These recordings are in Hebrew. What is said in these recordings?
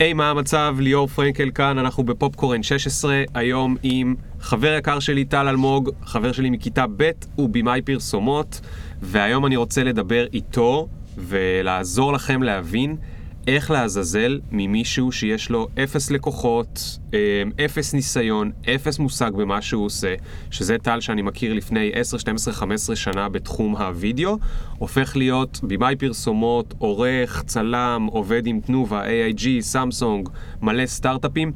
היי, מה המצב? ליאור פרנקל כאן, אנחנו בפופקורן 16, היום עם חבר יקר שלי, טל אלמוג, חבר שלי מכיתה ב', הוא במאי פרסומות, והיום אני רוצה לדבר איתו ולעזור לכם להבין איך לעזאזל ממישהו שיש לו אפס לקוחות, אמ, אפס ניסיון, אפס מושג במה שהוא עושה, שזה טל שאני מכיר לפני 10, 12, 15 שנה בתחום הוידאו, הופך להיות במאי פרסומות, עורך, צלם, עובד עם תנובה, AIG, סמסונג, מלא סטארט-אפים.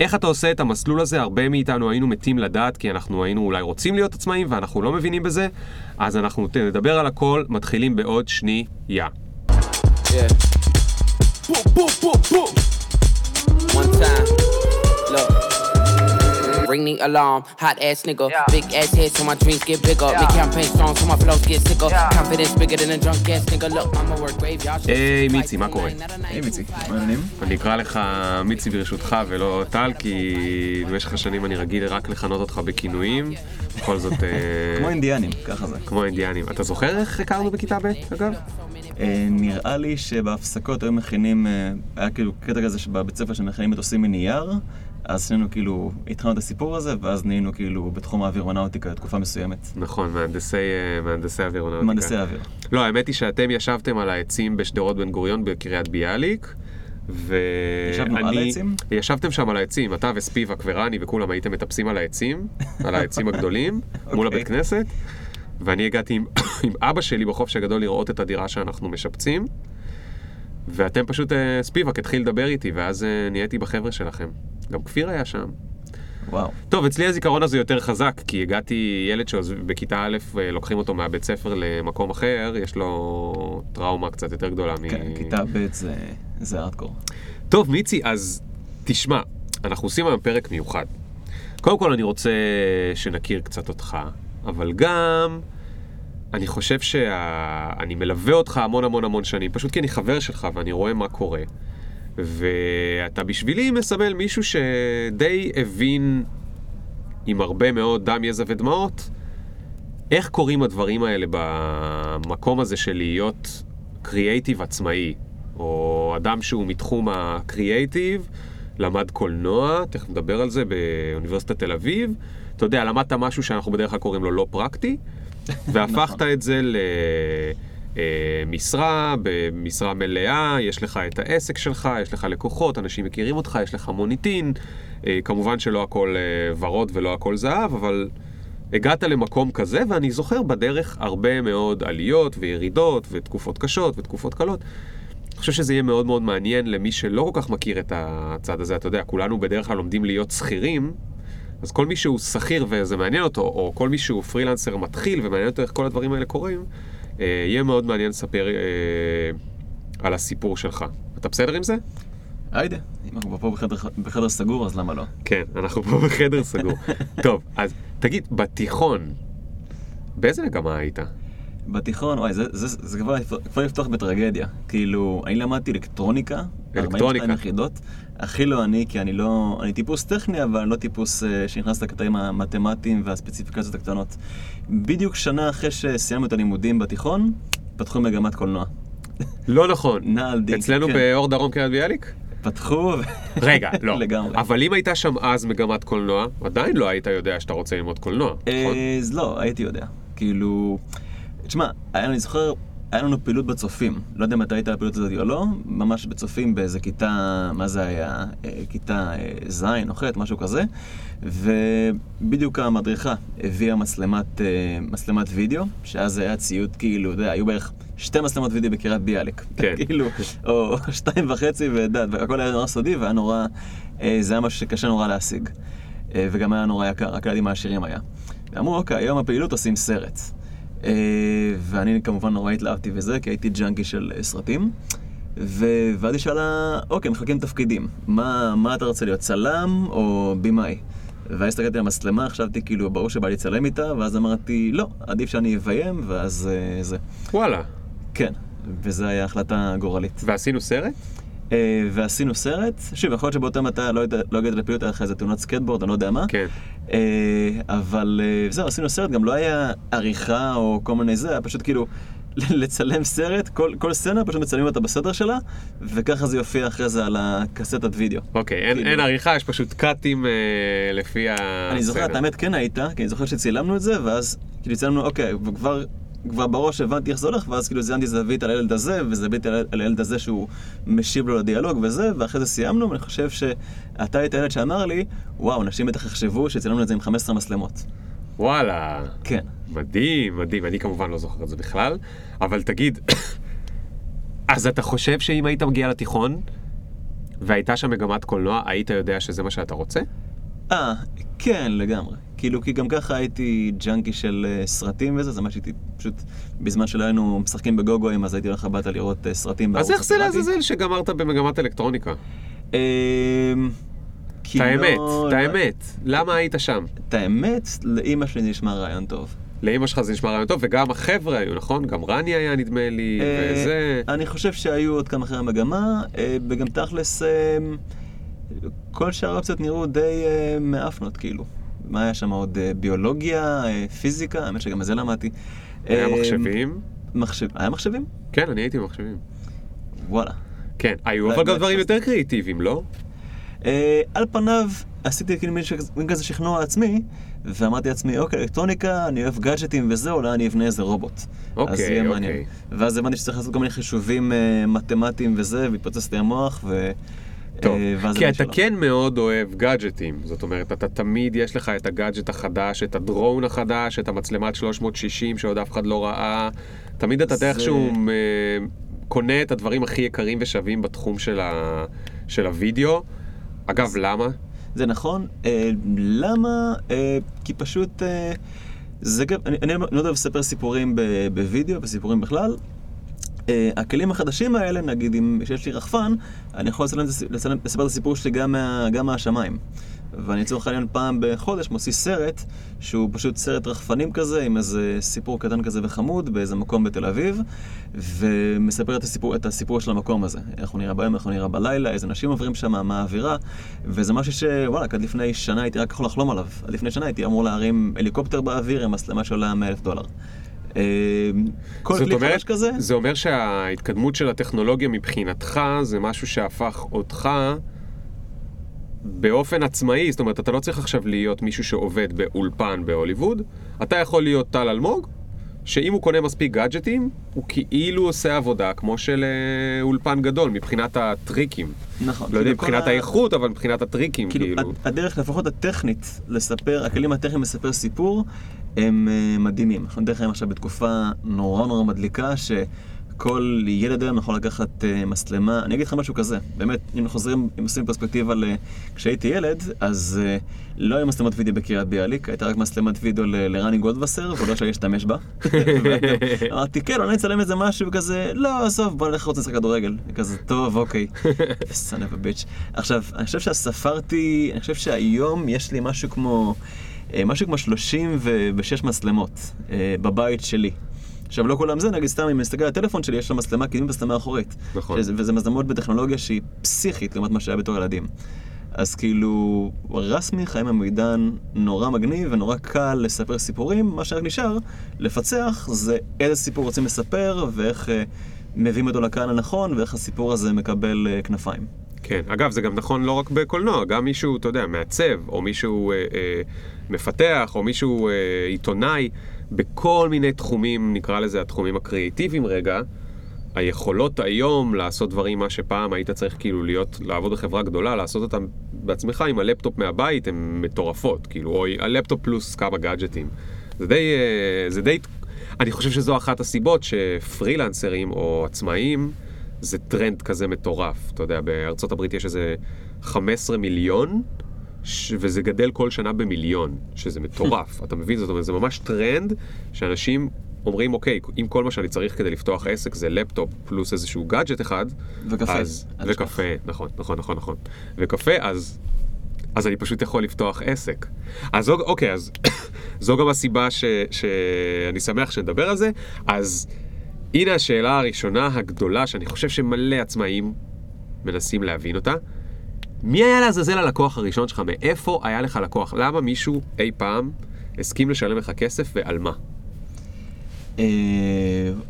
איך אתה עושה את המסלול הזה? הרבה מאיתנו היינו מתים לדעת, כי אנחנו היינו אולי רוצים להיות עצמאים ואנחנו לא מבינים בזה, אז אנחנו נדבר על הכל, מתחילים בעוד שנייה. Yeah. Boop, boop, boop, boop. One time. Ring the alarm, hot ass nigga. Yeah. Big ass head, so my dreams get bigger. Yeah. Big campaign strong, so my flows get sicker. Yeah. Confidence bigger than a drunk ass nigga. Look, I'ma work graveyard shifts. היי, מיצי, מה קורה? היי מיצי, מה העניינים? אני אקרא לך מיצי ברשותך ולא טל, כי במשך השנים אני רגיל רק לכנות אותך בכינויים. בכל זאת, אה, כמו אינדיאנים, ככה זה. כמו אינדיאנים. אתה זוכר איך הכרנו בכיתה ב', אגב? אה, נראה לי שבהפסקות היו מכינים, אה, היה כאילו קטע כזה שבבית ספר שמכינים מטוסים מנייר, אז שנינו כאילו התחלנו את הסיפור הזה, ואז נהיינו כאילו בתחום האווירונאוטיקה תקופה מסוימת. נכון, מהנדסי, אה, מהנדסי אווירונאוטיקה. מהנדסי האוויר. לא, האמת היא שאתם ישבתם על העצים בשדרות בן גוריון בקריית ביאליק. ו... ישבנו על העצים? ישבתם שם על העצים, אתה וספיבק ורני וכולם הייתם מטפסים על העצים, על העצים הגדולים, מול אוקיי. הבית כנסת, ואני הגעתי עם, עם אבא שלי בחופש הגדול לראות את הדירה שאנחנו משפצים, ואתם פשוט, אה, ספיבק התחיל לדבר איתי, ואז אה, נהייתי בחבר'ה שלכם. גם כפיר היה שם. וואו. טוב, אצלי הזיכרון הזה יותר חזק, כי הגעתי, ילד שבכיתה א', אה, לוקחים אותו מהבית ספר למקום אחר, יש לו טראומה קצת יותר גדולה מ... כן, כיתה ב' זה- זה ארטקור. טוב, מיצי, אז תשמע, אנחנו עושים היום פרק מיוחד. קודם כל, אני רוצה שנכיר קצת אותך, אבל גם, אני חושב שאני מלווה אותך המון המון המון שנים, פשוט כי אני חבר שלך ואני רואה מה קורה. ואתה בשבילי מסמל מישהו שדי הבין עם הרבה מאוד דם, יזע ודמעות, איך קורים הדברים האלה במקום הזה של להיות קריאייטיב עצמאי, או אדם שהוא מתחום הקריאייטיב, למד קולנוע, תכף נדבר על זה באוניברסיטת תל אביב, אתה יודע, למדת משהו שאנחנו בדרך כלל קוראים לו לא פרקטי, והפכת את זה למשרה, במשרה מלאה, יש לך את העסק שלך, יש לך לקוחות, אנשים מכירים אותך, יש לך מוניטין, אה, כמובן שלא הכל אה, ורוד ולא הכל זהב, אבל הגעת למקום כזה, ואני זוכר בדרך הרבה מאוד עליות וירידות ותקופות קשות ותקופות קלות. אני חושב שזה יהיה מאוד מאוד מעניין למי שלא כל כך מכיר את הצד הזה, אתה יודע, כולנו בדרך כלל לומדים להיות שכירים, אז כל מי שהוא שכיר וזה מעניין אותו, או כל מי שהוא פרילנסר מתחיל ומעניין אותו איך כל הדברים האלה קורים, יהיה מאוד מעניין לספר אה, על הסיפור שלך. אתה בסדר עם זה? היידה, אם אנחנו פה בחדר- בחדר סגור, אז למה לא? כן, אנחנו פה בחדר סגור. טוב, אז תגיד, בתיכון, באיזה מגמה היית? בתיכון, וואי, זה, זה, זה כבר, כבר לפתוח בטרגדיה. כאילו, אני למדתי אלקטרוניקה, אלקטרוניקה. 42 יחידות. הכי לא אני, כי אני לא, אני טיפוס טכני, אבל אני לא טיפוס uh, שנכנס לקטעים המתמטיים והספציפיקציות הקטנות. בדיוק שנה אחרי שסיימנו את הלימודים בתיכון, פתחו מגמת קולנוע. לא נכון. נעל דינק, אצלנו כן. באור דרום קריית ביאליק? פתחו, ו- רגע, לא. לגמרי. אבל אם הייתה שם אז מגמת קולנוע, עדיין לא היית יודע שאתה רוצה ללמוד קולנוע, נכון? אה, אז לא, הייתי יודע. כאילו, תשמע, אני זוכר, היה לנו פעילות בצופים. לא יודע אם אתה היית בפעילות הזאת או לא, ממש בצופים באיזה כיתה, מה זה היה? אה, כיתה אה, ז' או ח', משהו כזה. ובדיוק המדריכה הביאה מצלמת, אה, מצלמת וידאו, שאז זה היה ציוד, כאילו, אתה יודע, היו בערך שתי מצלמות וידאו בקריית ביאליק. כן. כאילו, או שתיים וחצי, והכל היה נורא סודי, והיה נורא, זה היה משהו שקשה נורא להשיג. וגם היה נורא יקר, רק הילדים העשירים היה. ואמרו, אוקיי, היום הפעילות עושים סרט. אה, ואני כמובן נורא התלהבתי וזה, כי הייתי ג'אנקי של אה, סרטים. ואז היא שאלה, אוקיי, מחלקים תפקידים. מה, מה אתה רוצה להיות, צלם או במאי? ואז הסתכלתי על המצלמה, חשבתי כאילו, ברור שבא לי לצלם איתה, ואז אמרתי, לא, עדיף שאני אביים, ואז אה, זה. וואלה. כן, וזו הייתה החלטה גורלית. ועשינו סרט? אה, ועשינו סרט, שוב, יכול להיות שבאותה מטה לא, לא הגעת לפעילות, היה לך איזה תאונת סקטבורד, אני לא יודע מה. כן. אה, אבל אה, זהו, עשינו סרט, גם לא היה עריכה או כל מיני זה, היה פשוט כאילו לצלם סרט, כל, כל סצנה פשוט מצלמים אותה בסדר שלה, וככה זה יופיע אחרי זה על הקסטת וידאו. אוקיי, אין, כאילו- אין עריכה, יש פשוט קאטים אה, לפי הסצנה. אני זוכר, את האמת כן היית, כי אני זוכר שצילמנו את זה, ואז כאילו צילמנו, אוקיי, וכבר כבר בראש הבנתי איך זה הולך, ואז כאילו דמיינתי זווית על הילד הזה, וזווית על הילד הזה שהוא משיב לו לדיאלוג וזה, ואחרי זה סיימנו, ואני חושב שאתה היית הילד שאמר לי, וואו, אנשים בטח יחשבו שצילמנו את זה עם 15 מצלמות. וואלה. כן. מדהים, מדהים. אני כמובן לא זוכר את זה בכלל, אבל תגיד, אז אתה חושב שאם היית מגיע לתיכון, והייתה שם מגמת קולנוע, היית יודע שזה מה שאתה רוצה? אה, כן, לגמרי. כאילו, כי גם ככה הייתי ג'אנקי של uh, סרטים וזה, זה מה שהייתי פשוט, בזמן שלא היינו משחקים בגוגואים, אז הייתי הולך הביתה לראות uh, סרטים אז בערוץ איך זה. לעזאזל שגמרת במגמת אלקטרוניקה? אמ, את האמת, לא- את האמת. למה היית שם? את האמת, לאימא שלי נשמע רעיון טוב. לאמא שלך זה נשמע רעיון טוב, וגם החבר'ה היו, נכון? גם רני היה נדמה לי, אה, וזה... אני חושב שהיו עוד כמה אחרי המגמה, אה, וגם תכלס, אה, כל שאר האופציות נראו די אה, מאפנות, כאילו. מה היה שם עוד? אה, ביולוגיה, אה, פיזיקה, האמת שגם את זה למדתי. היה אה, מחשבים? מחשב... היה מחשבים? כן, אני הייתי במחשבים. וואלה. כן, היו אבל גם דברים. יותר קריאיטיביים, לא? אה, על פניו, עשיתי כאילו מין כזה שכנוע עצמי, ואמרתי לעצמי, אוקיי, אלקטרוניקה, אני אוהב גאדג'טים וזה, אולי אני אבנה איזה רובוט. אוקיי, אז יהיה מעניין. אוקיי. ואז הבנתי שצריך לעשות כל מיני חישובים אה, מתמטיים וזה, והתפוצץ לי המוח, ו... טוב, אה, כי אתה שלום. כן מאוד אוהב גאדג'טים, זאת אומרת, אתה תמיד יש לך את הגאדג'ט החדש, את הדרון החדש, את המצלמת 360 שעוד אף אחד לא ראה, תמיד אתה זה- איכשהו אה, קונה את הדברים הכי יקרים ושווים בתחום של, ה... של הוידאו. אגב, למה? זה נכון. אה, למה? אה, כי פשוט... אה, זה גם... אני, אני לא יודע לספר סיפורים ב, בווידאו וסיפורים בכלל. אה, הכלים החדשים האלה, נגיד אם שיש לי רחפן, אני יכול לספר את הסיפור שלי גם, מה, גם מהשמיים. ואני לצורך העניין פעם בחודש מוציא סרט, שהוא פשוט סרט רחפנים כזה, עם איזה סיפור קטן כזה וחמוד, באיזה מקום בתל אביב, ומספר את הסיפור, את הסיפור של המקום הזה. איך הוא נראה ביום, איך הוא נראה בלילה, איזה אנשים עוברים שם, מה האווירה, וזה משהו שוואלה, עד לפני שנה הייתי רק יכול לחלום עליו. עד לפני שנה הייתי אמור להרים הליקופטר באוויר עם מצלמה שעולה 100 אלף דולר. אה, כל כלי אומרת, חדש כזה, זה אומר שההתקדמות של הטכנולוגיה מבחינתך זה משהו שהפך אותך באופן עצמאי, זאת אומרת, אתה לא צריך עכשיו להיות מישהו שעובד באולפן בהוליווד, אתה יכול להיות טל אלמוג, שאם הוא קונה מספיק גאדג'טים, הוא כאילו עושה עבודה כמו של אה, אולפן גדול, מבחינת הטריקים. נכון. לא יודע כאילו, מבחינת ה- האיכות, אבל מבחינת הטריקים, כאילו, כאילו. הד- הדרך לפחות הטכנית לספר, הכלים הטכניים לספר סיפור, הם אה, מדהימים. אנחנו דרך אגב עכשיו בתקופה נורא נורא מדליקה, שכל ילד היום יכול לקחת אה, מצלמה. אני אגיד לך משהו כזה, באמת, אם חוזרים, אם עושים פרספקטיבה ל... כשהייתי ילד, אז אה, לא היו מצלמות וידאו בקריית ביאליק, הייתה רק מצלמת וידאו לרני גולדווסר, ולא אפשר להשתמש בה. אמרתי, כן, אולי נצלם איזה משהו כזה, לא, עזוב, בוא נלך לראות משחק כדורגל. כזה, טוב, אוקיי. a bitch. עכשיו, אני חושב שהספרתי, אני חושב שהיום יש לי משהו כמו, משהו כמו 36 מצלמות אה, בבית שלי. עכשיו, לא כולם זה, נגיד סתם, אם אני מסתכל על הטלפון שלי, יש לו מצלמה קדמית ומצלמה אחורית. נכון. שזה, וזה מצלמות בטכנולוגיה שהיא פסיכית לעומת מה שהיה בתור ילדים. אז כאילו, רסמי חיים עם עידן נורא מגניב ונורא קל לספר סיפורים, מה שרק נשאר לפצח זה איזה סיפור רוצים לספר ואיך אה, מביאים אותו לקהל הנכון ואיך הסיפור הזה מקבל אה, כנפיים. כן, אגב, זה גם נכון לא רק בקולנוע, גם מישהו, אתה יודע, מעצב, או מישהו אה, אה, מפתח, או מישהו אה, עיתונאי, בכל מיני תחומים, נקרא לזה התחומים הקריאיטיביים רגע, היכולות היום לעשות דברים, מה שפעם היית צריך כאילו להיות, לעבוד בחברה גדולה, לעשות אותם בעצמך עם הלפטופ מהבית, הן מטורפות, כאילו, או הלפטופ פלוס כמה גאדג'טים. זה די, אה, זה די, אני חושב שזו אחת הסיבות שפרילנסרים או עצמאים, זה טרנד כזה מטורף. אתה יודע, בארצות הברית יש איזה 15 מיליון, ש... וזה גדל כל שנה במיליון, שזה מטורף. אתה מבין? זאת אומרת, זה ממש טרנד שאנשים אומרים, אוקיי, אם כל מה שאני צריך כדי לפתוח עסק זה לפטופ פלוס איזשהו גאדג'ט אחד, וקפה. אז... וקפה, נכון, נכון, נכון, נכון. וקפה, אז... אז אני פשוט יכול לפתוח עסק. אז אוקיי, אז זו גם הסיבה ש, שאני שמח שנדבר על זה. אז הנה השאלה הראשונה הגדולה, שאני חושב שמלא עצמאים מנסים להבין אותה. מי היה לעזאזל הלקוח הראשון שלך? מאיפה היה לך לקוח? למה מישהו אי פעם הסכים לשלם לך כסף ועל מה?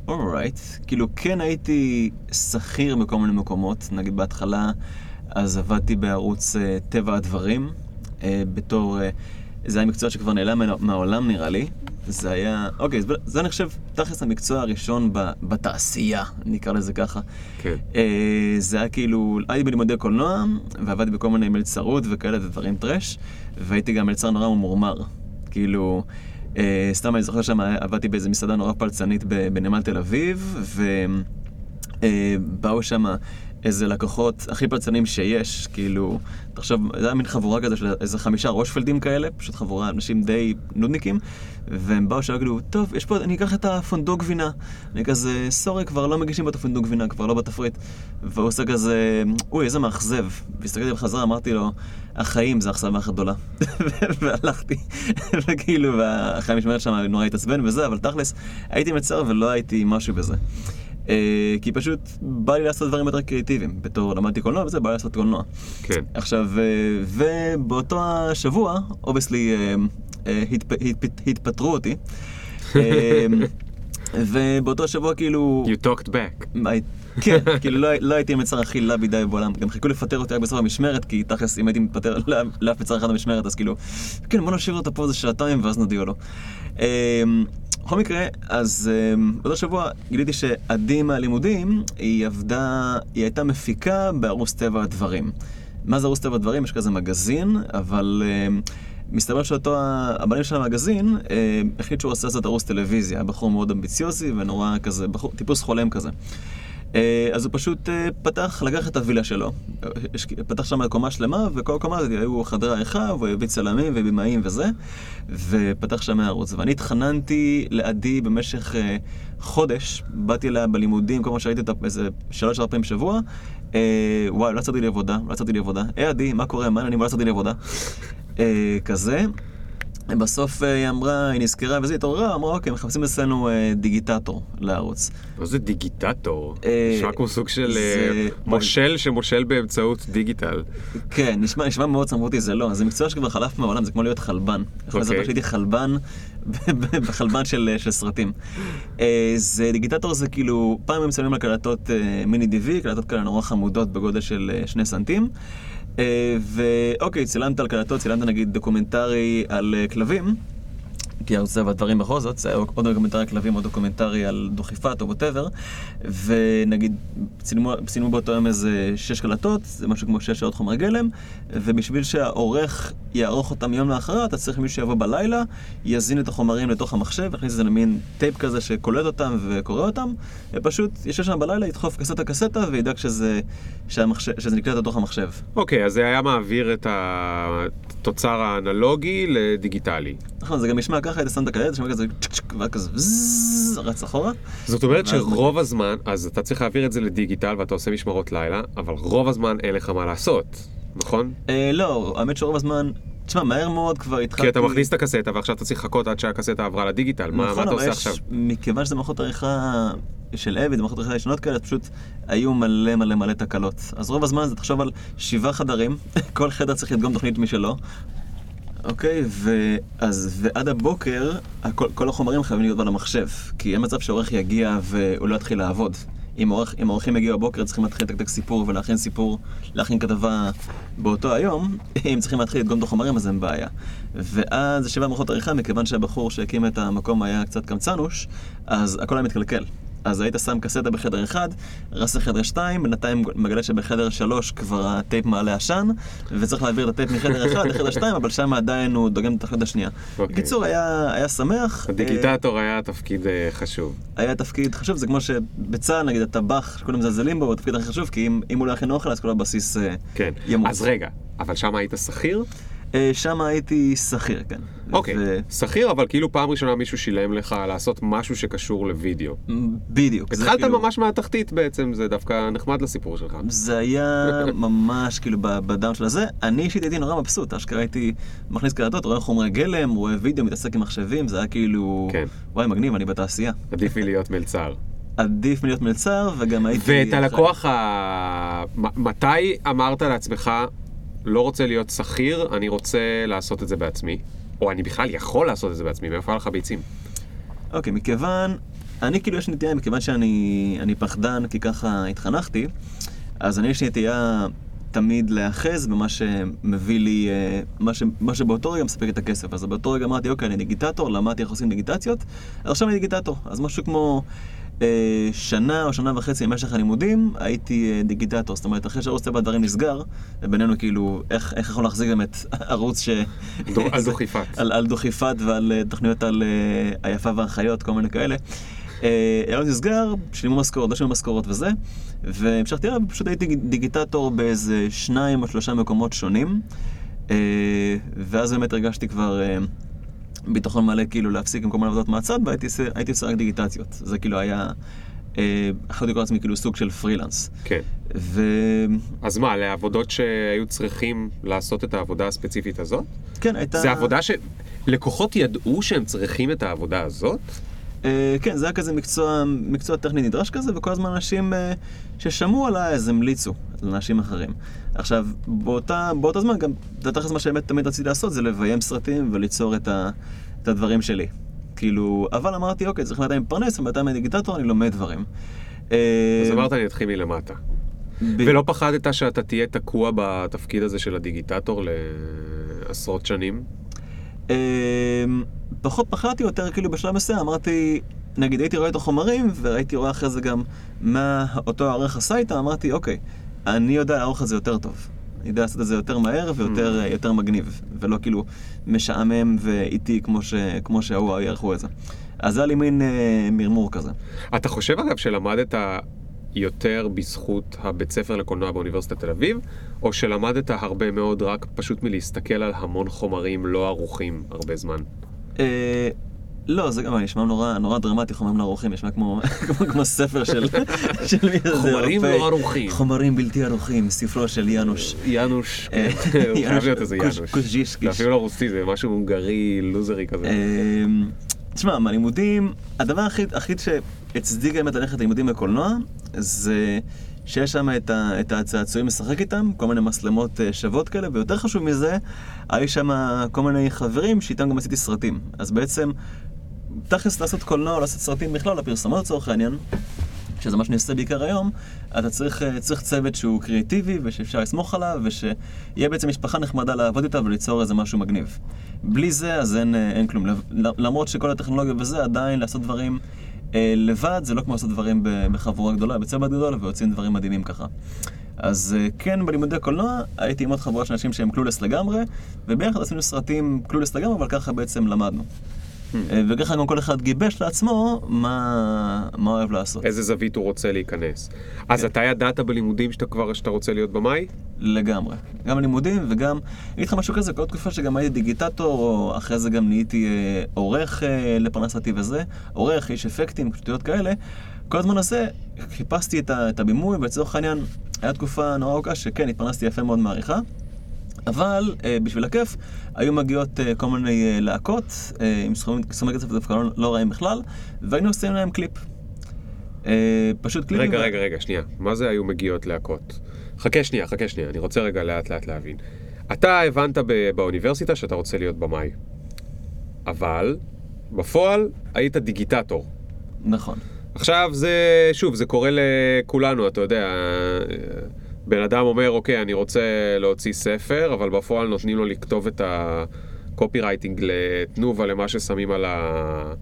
אורייט, כאילו כן הייתי שכיר בכל מיני מקומות, נגיד בהתחלה אז עבדתי בערוץ אה, טבע הדברים, אה, בתור, אה, זה היה מקצוע שכבר נעלם מה- מהעולם נראה לי, זה היה, אוקיי, זה, זה אני חושב תכלס המקצוע הראשון ב, בתעשייה, נקרא לזה ככה. כן. אה, זה היה כאילו, הייתי בלימודי קולנוע, ועבדתי בכל מיני מלצרות וכאלה ודברים טרש, והייתי גם מלצר נורא ממורמר. כאילו, אה, סתם אני זוכר שם, עבדתי באיזה מסעדה נורא פלצנית בנמל תל אביב, ובאו שם איזה לקוחות הכי פלצנים שיש, כאילו, תחשוב, זה היה מין חבורה כזה של איזה חמישה רושפלדים כאלה, פשוט חבורה, אנשים די נודניקים, והם באו שם, כאילו, טוב, יש פה, אני אקח את הפונדוק גבינה. אני כזה, sorry, כבר לא מגישים את הפונדוק גבינה, כבר לא בתפריט. והוא עושה כזה, אוי, איזה מאכזב. והסתכלתי בחזרה, אמרתי לו, החיים זה האכזבה הכי גדולה. והלכתי, וכאילו, והאחראי משמרת שם נורא התעצבן וזה, אבל תכלס, הייתי מלצר ולא הייתי משהו בזה. אה, כי פשוט בא לי לעשות דברים יותר קריאיטיביים. בתור למדתי קולנוע וזה, בא לי לעשות קולנוע. כן. עכשיו, אה, ובאותו השבוע, obviously, התפטרו אותי. אה, ובאותו השבוע כאילו... You talked back. כן, כאילו לא, לא הייתי המצר הכי לבידי בעולם, גם חיכו לפטר אותי רק בסוף המשמרת, כי תכלס אם הייתי מתפטר לא- לאף מצר אחד במשמרת, אז כאילו, כן בוא נשאיר אותה פה איזה שעתיים ואז נודיע לו. בכל מקרה, אז אמ, באותו שבוע גיליתי שעדי מהלימודים, היא עבדה, היא הייתה מפיקה בערוץ טבע הדברים. מה זה ערוץ טבע הדברים? יש כזה מגזין, אבל אמ, מסתבר שאותו, ה- הבעלים של המגזין אה, החליט שהוא רוצה לעשות ערוץ טלוויזיה, בחור מאוד אמביציוזי ונורא כזה, בחור, טיפוס חולם כזה. אה, אז הוא פשוט אה, פתח, לקח את הווילה שלו, אה, פתח שם קומה שלמה, וכל קומה הזאת היו חדר עריכה, והוא הביא צלמים ובימאים וזה, ופתח שם ערוץ. ואני התחננתי לעדי במשך חודש, באתי אליה בלימודים, כל פעם שראיתי אותה איזה שלוש ארבע פעמים בשבוע, אה, וואי, לא יצאתי לי עבודה, לא יצאתי לי עבודה. היי עדי, מה קורה? מה העניינים? לא יצאתי לי עבודה. כזה. בסוף אה, היא אמרה, היא נזכרה וזה, התעוררה, אמרה, אוקיי, מחפשים אצלנו אה, דיגיטטור לערוץ. מה זה דיגיטטור? אה, נשמע כמו סוג של מושל שמושל באמצעות דיגיטל. כן, נשמע, מאוד סמכותי, זה לא, זה מקצוע שכבר חלף מהעולם, זה כמו להיות חלבן. אחרי זה אוקיי. שהייתי חלבן, בחלבן של, סרטים. זה, דיגיטטור זה כאילו, פעם הם שמים על קלטות mini DV, קלטות כאלה נורא חמודות בגודל של שני סנטים. אה, ואוקיי, צילמת על קלטות, צילמת נגיד דוקומנטרי על אה, כלבים. כי ערוץ טבע הדברים בכל זאת, זה היה או דוקומנטרי על כלבים או דוקומנטרי על דוכיפת או whatever, ונגיד צילמו, צילמו באותו יום איזה שש קלטות, זה משהו כמו שש שעות חומר גלם, ובשביל שהעורך יערוך אותם יום לאחר, אתה צריך מישהו שיבוא בלילה, יזין את החומרים לתוך המחשב, יכניס את זה למין טייפ כזה שקולט אותם וקורא אותם, ופשוט יושב שם בלילה, ידחוף קסטה קסטה וידאג שזה, שזה נקלט לתוך המחשב. אוקיי, אז זה היה מעביר את התוצר האנלוגי לדיגיטלי. נכון, זה גם נשמע ככה, היית שם את הקלטת, שמע כזה צ'ק צ'ק, והיה כזה vzz, רץ אחורה. זאת אומרת שרוב הזמן, אז אתה צריך להעביר את זה לדיגיטל ואתה עושה משמרות לילה, אבל רוב הזמן אין לך מה לעשות, נכון? אה, לא, האמת שרוב הזמן, תשמע, מהר מאוד כבר התחלתי... כי אתה מכניס את הקסטה ועכשיו אתה צריך לחכות עד שהקסטה עברה לדיגיטל, מה נכון, אתה עושה עכשיו? מכיוון שזה מערכות עריכה של עבד, מערכות עריכה ישנות כאלה, פשוט היו מלא מלא מלא תקלות. אז רוב הזמן זה תחשוב על שבעה חדרים, כל חדר צריך לדגום תוכנית משלו. אוקיי, ואז, ועד הבוקר, הכל, כל החומרים חייבים להיות על המחשב, כי אין מצב שעורך יגיע והוא לא יתחיל לעבוד. אם, עורך, אם יגיעו בבוקר, צריכים להתחיל לתקתק סיפור ולהכין סיפור, להכין כתבה באותו היום, אם צריכים להתחיל לדגום את החומרים, אז אין בעיה. ואז שבע מערכות עריכה, מכיוון שהבחור שהקים את המקום היה קצת קמצנוש, אז הכל היה מתקלקל. אז היית שם קסטה בחדר אחד, רץ לחדר שתיים, בינתיים מגלה שבחדר שלוש כבר הטייפ מעלה עשן, וצריך להעביר את הטייפ מחדר אחד לחדר שתיים, אבל שם עדיין הוא דוגם את החדר השנייה. אוקיי. בקיצור, היה, היה שמח. הדיגיטטור היה תפקיד אה, חשוב. אה, היה תפקיד חשוב, זה כמו שבצה"ל, נגיד, הטבח, שכולם מזלזלים בו, הוא התפקיד הכי חשוב, כי אם, אם הוא לא יכין אוכל, אז כל הבסיס אה, כן. ימות. אז רגע, אבל שם היית שכיר? אה, שם הייתי שכיר, כן. אוקיי, ו- שכיר, אבל כאילו פעם ראשונה מישהו שילם לך לעשות משהו שקשור לוידאו. בדיוק. התחלת כאילו- ממש מהתחתית בעצם, זה דווקא נחמד לסיפור שלך. זה היה ממש כאילו ב- בדאון של הזה. אני אישית הייתי נורא מבסוט, אשכרה הייתי מכניס קלטות, רואה חומרי גלם, רואה וידאו, מתעסק עם מחשבים, זה היה כאילו... כן. וואי, מגניב, אני בתעשייה. עדיף לי להיות מלצר. עדיף מלהיות מלצר, וגם הייתי... ואת. הלקוח ה... מתי אמרת לעצמך, לא רוצה להיות שכיר, אני רוצה לעשות את זה בעצמי? או אני בכלל יכול לעשות את זה בעצמי, מאיפה היה לך ביצים? אוקיי, מכיוון אני כאילו יש נטייה, מכיוון שאני אני פחדן, כי ככה התחנכתי, אז אני יש נטייה תמיד להיאחז במה שמביא לי, אה, מה, ש, מה שבאותו רגע מספק את הכסף. אז באותו רגע אמרתי, אוקיי, אני דיגיטטור, למדתי איך עושים דיגיטציות, אז עכשיו אני דיגיטטור. אז משהו כמו שנה או שנה וחצי במשך הלימודים, הייתי אה, דיגיטטור. זאת אומרת, אחרי שערוץ טבע הדברים נסגר, ובינינו כאילו, איך, איך יכול להחזיק גם את ערוץ ש... על דוכיפת. על, על דוכיפת ועל אה, תוכניות על אה, היפה והחיות, כל מיני כאלה. הערוץ נסגר, שילמו משכורות, לא שילמו משכורות וזה, והמשכתי פשוט הייתי דיגיטטור באיזה שניים או שלושה מקומות שונים, ואז באמת הרגשתי כבר ביטחון מלא כאילו להפסיק עם כל מיני עבודות מהצד, והייתי עושה- רק דיגיטציות. זה כאילו היה, אה, יכולתי לקרוא לעצמי כאילו סוג של פרילנס. כן. וכן, אז מה, לעבודות שהיו צריכים לעשות את העבודה הספציפית הזאת? כן, הייתה... זה עבודה ש... לקוחות ידעו שהם צריכים את העבודה הזאת? אה, כן, זה היה כזה מקצוע, מקצוע טכני נדרש כזה, וכל הזמן אנשים אה, ששמעו עליי אז המליצו לאנשים אחרים. עכשיו, באותה, באותו זמן גם, זה תכלס מה שבאמת תמיד רציתי לעשות, זה לביים סרטים וליצור את, ה, את הדברים שלי. כאילו, אבל אמרתי, אוקיי, צריך בינתיים להתפרנס, ובינתיים אני דיגיטטור, אני לומד דברים. אה, אז אמרת אני אתחיל מלמטה. ב- ולא פחדת שאתה תהיה תקוע בתפקיד הזה של הדיגיטטור לעשרות שנים? פחות פחדתי יותר, כאילו בשלב מסוים אמרתי, נגיד הייתי רואה את החומרים, והייתי רואה אחרי זה גם מה אותו העורך עשה איתם, אמרתי, אוקיי, אני יודע לערוך את זה יותר טוב. אני יודע לעשות את זה יותר מהר ויותר Mm. יותר מגניב, ולא כאילו משעמם ואיטי כמו, ש, כמו שההוא יערכו את זה. אז זה היה לי מין אה, מרמור כזה. אתה חושב אגב שלמדת יותר בזכות הבית ספר לקולנוע באוניברסיטת תל אביב, או שלמדת הרבה מאוד רק פשוט מלהסתכל על המון חומרים לא ערוכים הרבה זמן? אה, לא, זה גם נשמע נורא, נורא דרמטי, חומרים לא ערוכים, נשמע כמו, כמו, כמו ספר של, של מי זה, חומרים אירופאי. לא ערוכים. חומרים בלתי ערוכים, ספרו של יאנוש. יאנוש, אה, כן, הוא חייב להיות איזה יאנוש. קוז'ישקיש. זה אפילו לא רוסי, זה משהו הונגרי, לוזרי כזה. אמ, תשמע, מהלימודים, הדבר הכי, הכי שהצדיק באמת ללכת ללימודים בקולנוע, זה שיש שם את, ה, את הצעצועים לשחק איתם, כל מיני מצלמות אה, שוות כאלה, ויותר חשוב מזה, היו שם כל מיני חברים שאיתם גם עשיתי סרטים. אז בעצם, תכלס לעשות קולנוע, לעשות סרטים בכלל, לפרסומות לצורך העניין, שזה מה שאני עושה בעיקר היום, אתה צריך, אה, צריך צוות שהוא קריאטיבי ושאפשר לסמוך עליו, ושיהיה בעצם משפחה נחמדה לעבוד איתה וליצור איזה משהו מגניב. בלי זה, אז אין, אה, אין כלום. למרות שכל הטכנולוגיה וזה, עדיין לעשות דברים לבד, זה לא כמו לעשות דברים בחבורה גדולה, בצוות גדול, ויוצאים דברים מדהימים ככה. אז אה, כן, בלימודי קולנוע הייתי עם עוד חבורה של אנשים שהם קלולס לגמרי, וביחד עשינו סרטים קלולס לגמרי, אבל ככה בעצם למדנו. אה, וככה גם כל אחד גיבש לעצמו מה, מה הוא אוהב לעשות. איזה זווית הוא רוצה להיכנס. אז אתה ידעת בלימודים שאתה כבר, שאתה רוצה להיות במאי? לגמרי. גם לימודים וגם, אגיד לך משהו כזה, כל תקופה שגם הייתי דיגיטטור, או אחרי זה גם נהייתי אה, עורך אה, לפרנסתי וזה, עורך, איש אפקטים, שטויות כאלה, כל הזמן הזה חיפשתי את, ה, את הבימוי, ולצורך העניין, הייתה תקופה נורא ארוכה שכן, התפרנסתי יפה מאוד מעריכה. אבל אה, בשביל הכיף, היו מגיעות אה, כל מיני אה, להקות עם סכומי כסף דווקא לא, לא רעים בכלל, והיינו עושים להם קליפ. פשוט קליפים. רגע, רגע, רגע, שנייה. מה זה היו מגיעות להקות? חכה שנייה, חכה שנייה, אני רוצה רגע לאט לאט להבין. אתה הבנת ב- באוניברסיטה שאתה רוצה להיות במאי. אבל, בפועל, היית דיגיטטור. נכון. עכשיו זה, שוב, זה קורה לכולנו, אתה יודע, בן אדם אומר, אוקיי, אני רוצה להוציא ספר, אבל בפועל נותנים לו לכתוב את הקופי רייטינג לתנובה למה ששמים על, ה...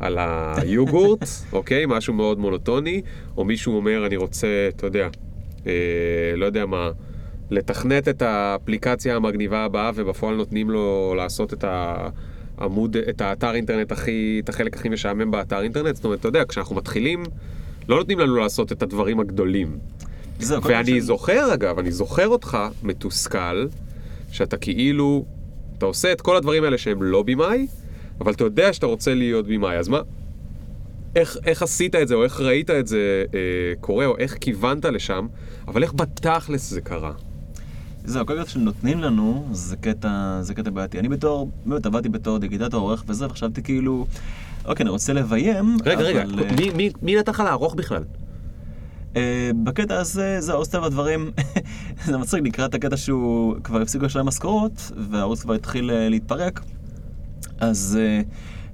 על היוגורט, אוקיי? משהו מאוד מונוטוני, או מישהו אומר, אני רוצה, אתה יודע, אה, לא יודע מה, לתכנת את האפליקציה המגניבה הבאה, ובפועל נותנים לו לעשות את ה... עמוד, את האתר אינטרנט הכי, את החלק הכי משעמם באתר אינטרנט, זאת אומרת, אתה יודע, כשאנחנו מתחילים, לא נותנים לנו לעשות את הדברים הגדולים. זהו, ואני ש- זוכר, אגב, אני זוכר אותך מתוסכל, שאתה כאילו, אתה עושה את כל הדברים האלה שהם לא במאי, אבל אתה יודע שאתה רוצה להיות במאי, אז מה, איך, איך עשית את זה, או איך ראית את זה אה, קורה, או איך כיוונת לשם, אבל איך בתכלס זה קרה? זהו, כל כך שנותנים לנו, זה קטע, זה קטע בעייתי. אני בתור, באמת עבדתי בתור דיגיטטור, עורך וזה, וחשבתי כאילו, אוקיי, אני רוצה לביים, רגע, רגע, אבל, אה, מי, מי, מי נתן לך לערוך בכלל? אה, בקטע הזה, זה עושה טבע הדברים, זה מצחיק, לקראת הקטע שהוא כבר הפסיקו לשלם משכורות, והערוץ כבר התחיל אה, להתפרק, אז אה,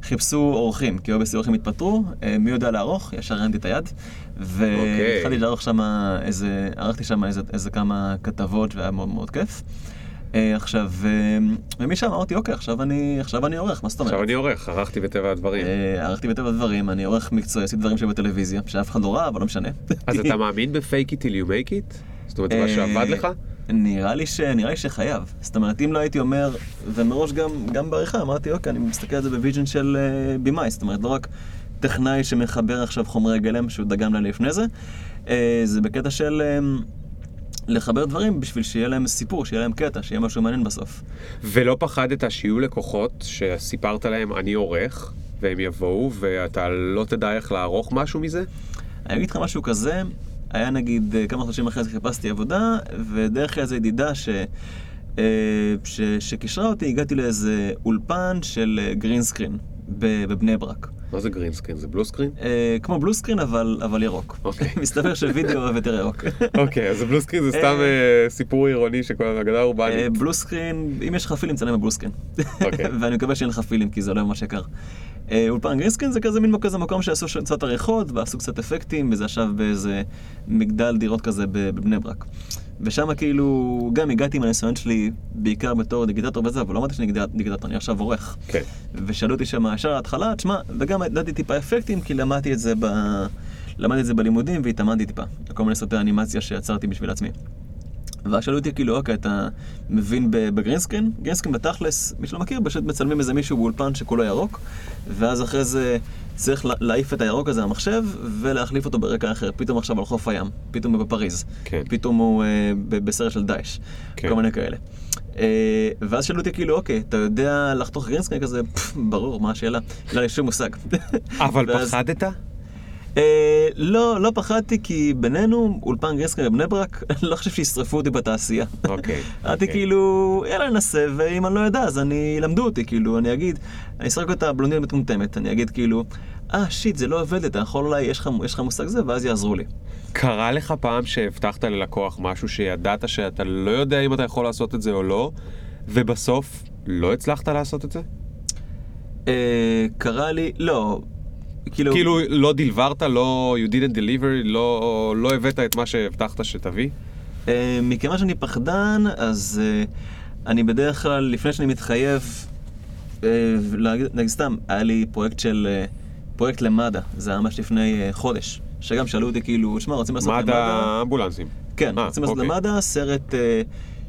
חיפשו עורכים, כי obviously עורכים התפטרו, מי יודע לערוך, ישר הרמתי את היד, והתחלתי אוקיי. לערוך שם איזה, ערכתי שם איזה, איזה כמה כתבות והיה מאוד מאוד כיף. אה, עכשיו, אה, ומשם אמרתי, אוקיי, עכשיו אני, עכשיו אני עורך, מה זאת אומרת? עכשיו אני עורך, ערכתי בטבע הדברים. אה, ערכתי בטבע דברים, אני עורך מקצועי, עשיתי דברים שהיו בטלוויזיה, שאף אחד לא ראה, אבל לא משנה. אז אתה מאמין ב-fake it till you make it? זאת אומרת, זה מה שעבד לך? נראה לי, ש... נראה לי שחייב. זאת אומרת, אם לא הייתי אומר, ומראש גם, גם בעריכה, אמרתי, אוקיי, אני מסתכל על זה ב vision של אה, בימאי, זאת אומרת, לא רק טכנאי שמחבר עכשיו חומרי גלם שהוא דגם להם לפני זה, uh, זה בקטע של uh, לחבר דברים בשביל שיהיה להם סיפור, שיהיה להם קטע, שיהיה משהו מעניין בסוף. ולא פחדת שיהיו לקוחות שסיפרת להם אני עורך, והם יבואו, ואתה לא תדע איך לערוך משהו מזה? אני אגיד לך משהו כזה, היה נגיד אה, כמה חודשים אחרי זה חיפשתי עבודה, ודרך איזה ידידה ש... אה, ש... שקישרה אותי, הגעתי לאיזה אולפן של גרין סקרין בבני ברק. מה זה green screen? זה blue screen? אה, כמו blue screen אבל, אבל ירוק. אוקיי. מסתבר שווידאו אוהב יותר ירוק. אוקיי, אז blue screen זה סתם אה, אה, סיפור עירוני שכל אגדה אה, אורבנית. blue screen, אם יש לך פילם, תצלם ב blue screen. אוקיי. ואני מקווה שאין לך פילם, כי זה לא ממש יקר. אה, אולפן green screen זה כזה מין כזה מקום שעשו קצת עריכות, ועשו קצת אפקטים, וזה ישב באיזה מגדל דירות כזה בב- בבני ברק. ושם כאילו, גם הגעתי עם הניסיון שלי, בעיקר בתור דיגיטטור וזה, אבל לא אמרתי שאני דיגיטטור, אני עכשיו עורך. כן. ושאלו אותי שם ישר ההתחלה, תשמע, וגם ידעתי טיפה אפקטים, כי למדתי את זה ב... למדתי את זה בלימודים והתאמנתי טיפה. כל מיני סרטי אנימציה שיצרתי בשביל עצמי. ואז שאלו אותי, כאילו, אוקיי, אתה מבין בגרינסקרין? גרינסקרין בתכלס, מי שלא מכיר, פשוט מצלמים איזה מישהו באולפן שכולו ירוק, ואז אחרי זה צריך לה- להעיף את הירוק הזה מהמחשב ולהחליף אותו ברקע אחר. פתאום עכשיו על חוף הים, פתאום הוא בפריז, כן. פתאום הוא אה, בסרט של דאעש, כן. כל מיני כאלה. אה, ואז שאלו אותי, כאילו, אוקיי, אתה יודע לחתוך גרינסקרין כזה? "פפ, ברור, מה השאלה? לא לי שום מושג. אבל ואז- פחדת? אה, לא, לא פחדתי, כי בינינו, אולפן גרסקר בבני ברק, לא חושב שישרפו אותי בתעשייה. אוקיי. אמרתי אוקיי. כאילו, יאללה ננסה, ואם אני לא יודע, אז אני, ילמדו אותי, כאילו, אני אגיד, אני אשחק אותה בלונדינית מטומטמת, אני אגיד כאילו, אה, שיט, זה לא עובד, אתה יכול אולי, יש לך, יש לך מושג זה, ואז יעזרו לי. קרה לך פעם שהבטחת ללקוח משהו שידעת שאתה לא יודע אם אתה יכול לעשות את זה או לא, ובסוף לא הצלחת לעשות את זה? אה, קרה לי, לא, כאילו, כאילו לא דלברת, לא you didn't deliver, לא, לא הבאת את מה שהבטחת שתביא? אה, מכיוון שאני פחדן, אז אה, אני בדרך כלל, לפני שאני מתחייב, אה, להגיד, נגיד סתם, היה לי פרויקט של, אה, פרויקט למד"א, זה היה ממש לפני אה, חודש, שגם שאלו אותי כאילו, שמע, רוצים לעשות מד"א אמבולנסים. כן, אה, רוצים לעשות אוקיי. למד"א סרט אה,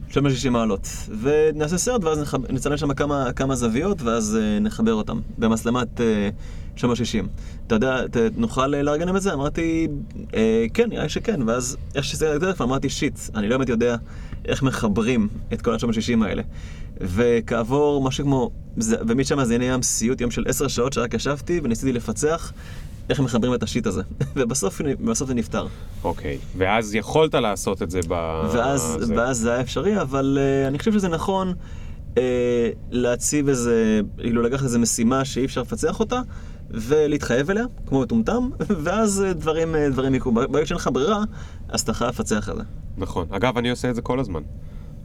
360 מעלות, ונעשה סרט ואז נח- נצלם שם כמה, כמה זוויות ואז אה, נחבר אותם במצלמת אה, 360. אתה יודע, ת, נוכל אה, לארגן להם את זה? אמרתי, אה, כן, נראה לי שכן, ואז איך שזה היה טלפון אמרתי, שיט, אני לא באמת יודע איך מחברים את כל ה-360 האלה. וכעבור משהו כמו, ומשם זה נהיה סיוט, יום של 10 שעות שרק ישבתי וניסיתי לפצח איך מחברים את השיט הזה. ובסוף בסוף זה נפתר. אוקיי, ואז יכולת לעשות את זה ב... ואז, זה. ואז זה היה אפשרי, אבל uh, אני חושב שזה נכון uh, להציב איזה, כאילו לקחת איזה משימה שאי אפשר לפצח אותה, ולהתחייב אליה, כמו מטומטם, ואז uh, דברים, דברים יקרו. ברגע שאין לך ברירה, אז אתה חייב לפצח את זה. נכון. אגב, אני עושה את זה כל הזמן.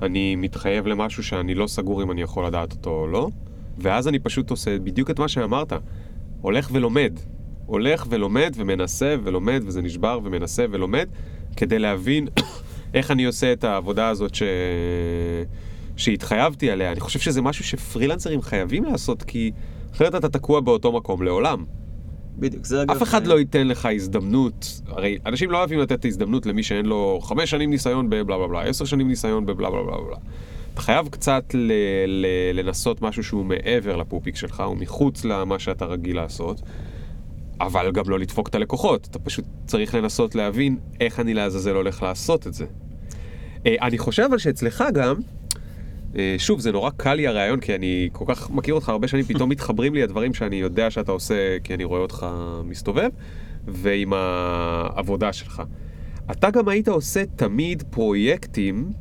אני מתחייב למשהו שאני לא סגור אם אני יכול לדעת אותו או לא, ואז אני פשוט עושה בדיוק את מה שאמרת. הולך ולומד. הולך ולומד ומנסה ולומד וזה נשבר ומנסה ולומד כדי להבין איך אני עושה את העבודה הזאת ש... שהתחייבתי עליה. אני חושב שזה משהו שפרילנסרים חייבים לעשות כי אחרת אתה תקוע באותו מקום לעולם. בדיוק, זה אגב... אף אחד לא ייתן לך הזדמנות, הרי אנשים לא אוהבים לתת את ההזדמנות למי שאין לו חמש שנים ניסיון בבלה בלה בלה, עשר שנים ניסיון בבלה בלה בלה בלה. אתה חייב קצת ל- ל- לנסות משהו שהוא מעבר לפופיק שלך, הוא מחוץ למה שאתה רגיל לעשות, אבל גם לא לדפוק את הלקוחות, אתה פשוט צריך לנסות להבין איך אני לעזאזל הולך לעשות את זה. אה, אני חושב אבל שאצלך גם, אה, שוב, זה נורא קל לי הרעיון, כי אני כל כך מכיר אותך הרבה שנים, פתאום מתחברים לי הדברים שאני יודע שאתה עושה, כי אני רואה אותך מסתובב, ועם העבודה שלך. אתה גם היית עושה תמיד פרויקטים,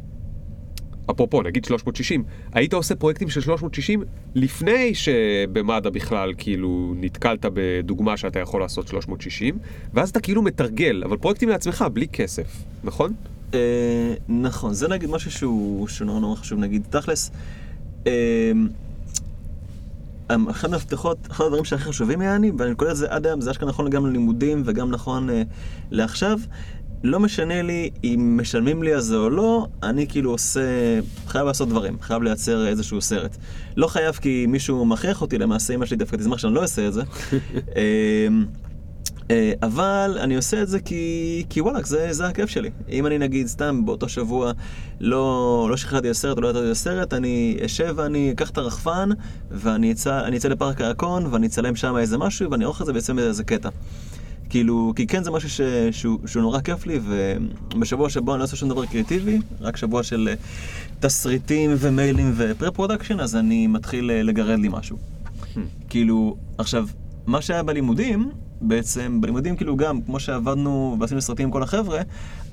אפרופו, נגיד 360, היית עושה פרויקטים של 360 לפני שבמד"א בכלל כאילו נתקלת בדוגמה שאתה יכול לעשות 360, ואז אתה כאילו מתרגל, אבל פרויקטים לעצמך, בלי כסף, נכון? אה, נכון, זה נגיד משהו שהוא, נורא נורא חשוב, נגיד, תכלס, אה, אמ, אחד המפתחות, אחד הדברים שהכי חשובים יעני, ואני קורא לזה עד היום, זה אשכרה נכון גם ללימודים וגם נכון אה, לעכשיו. לא משנה לי אם משלמים לי על זה או לא, אני כאילו עושה, חייב לעשות דברים, חייב לייצר איזשהו סרט. לא חייב כי מישהו מכריח אותי, למעשה אמא שלי דווקא תשמח שאני לא אעשה את זה. אמ, אה, אבל אני עושה את זה כי, כי וואלכ, זה, זה הכיף שלי. אם אני נגיד סתם באותו שבוע לא, לא שחררתי לסרט או לא יצאתי לסרט, אני אשב ואני אקח את הרחפן ואני אצא, אצא לפארק הירקון ואני אצלם שם איזה משהו ואני אערוך את זה ויצא מזה איזה קטע. כאילו, כי כן זה משהו ש, שהוא, שהוא נורא כיף לי, ובשבוע שבו אני לא עושה שום דבר קריאטיבי, רק שבוע של אה, תסריטים ומיילים ו pre-production, אז אני מתחיל אה, לגרד לי משהו. כאילו, עכשיו, מה שהיה בלימודים, בעצם, בלימודים כאילו גם, כמו שעבדנו ועשינו סרטים עם כל החבר'ה,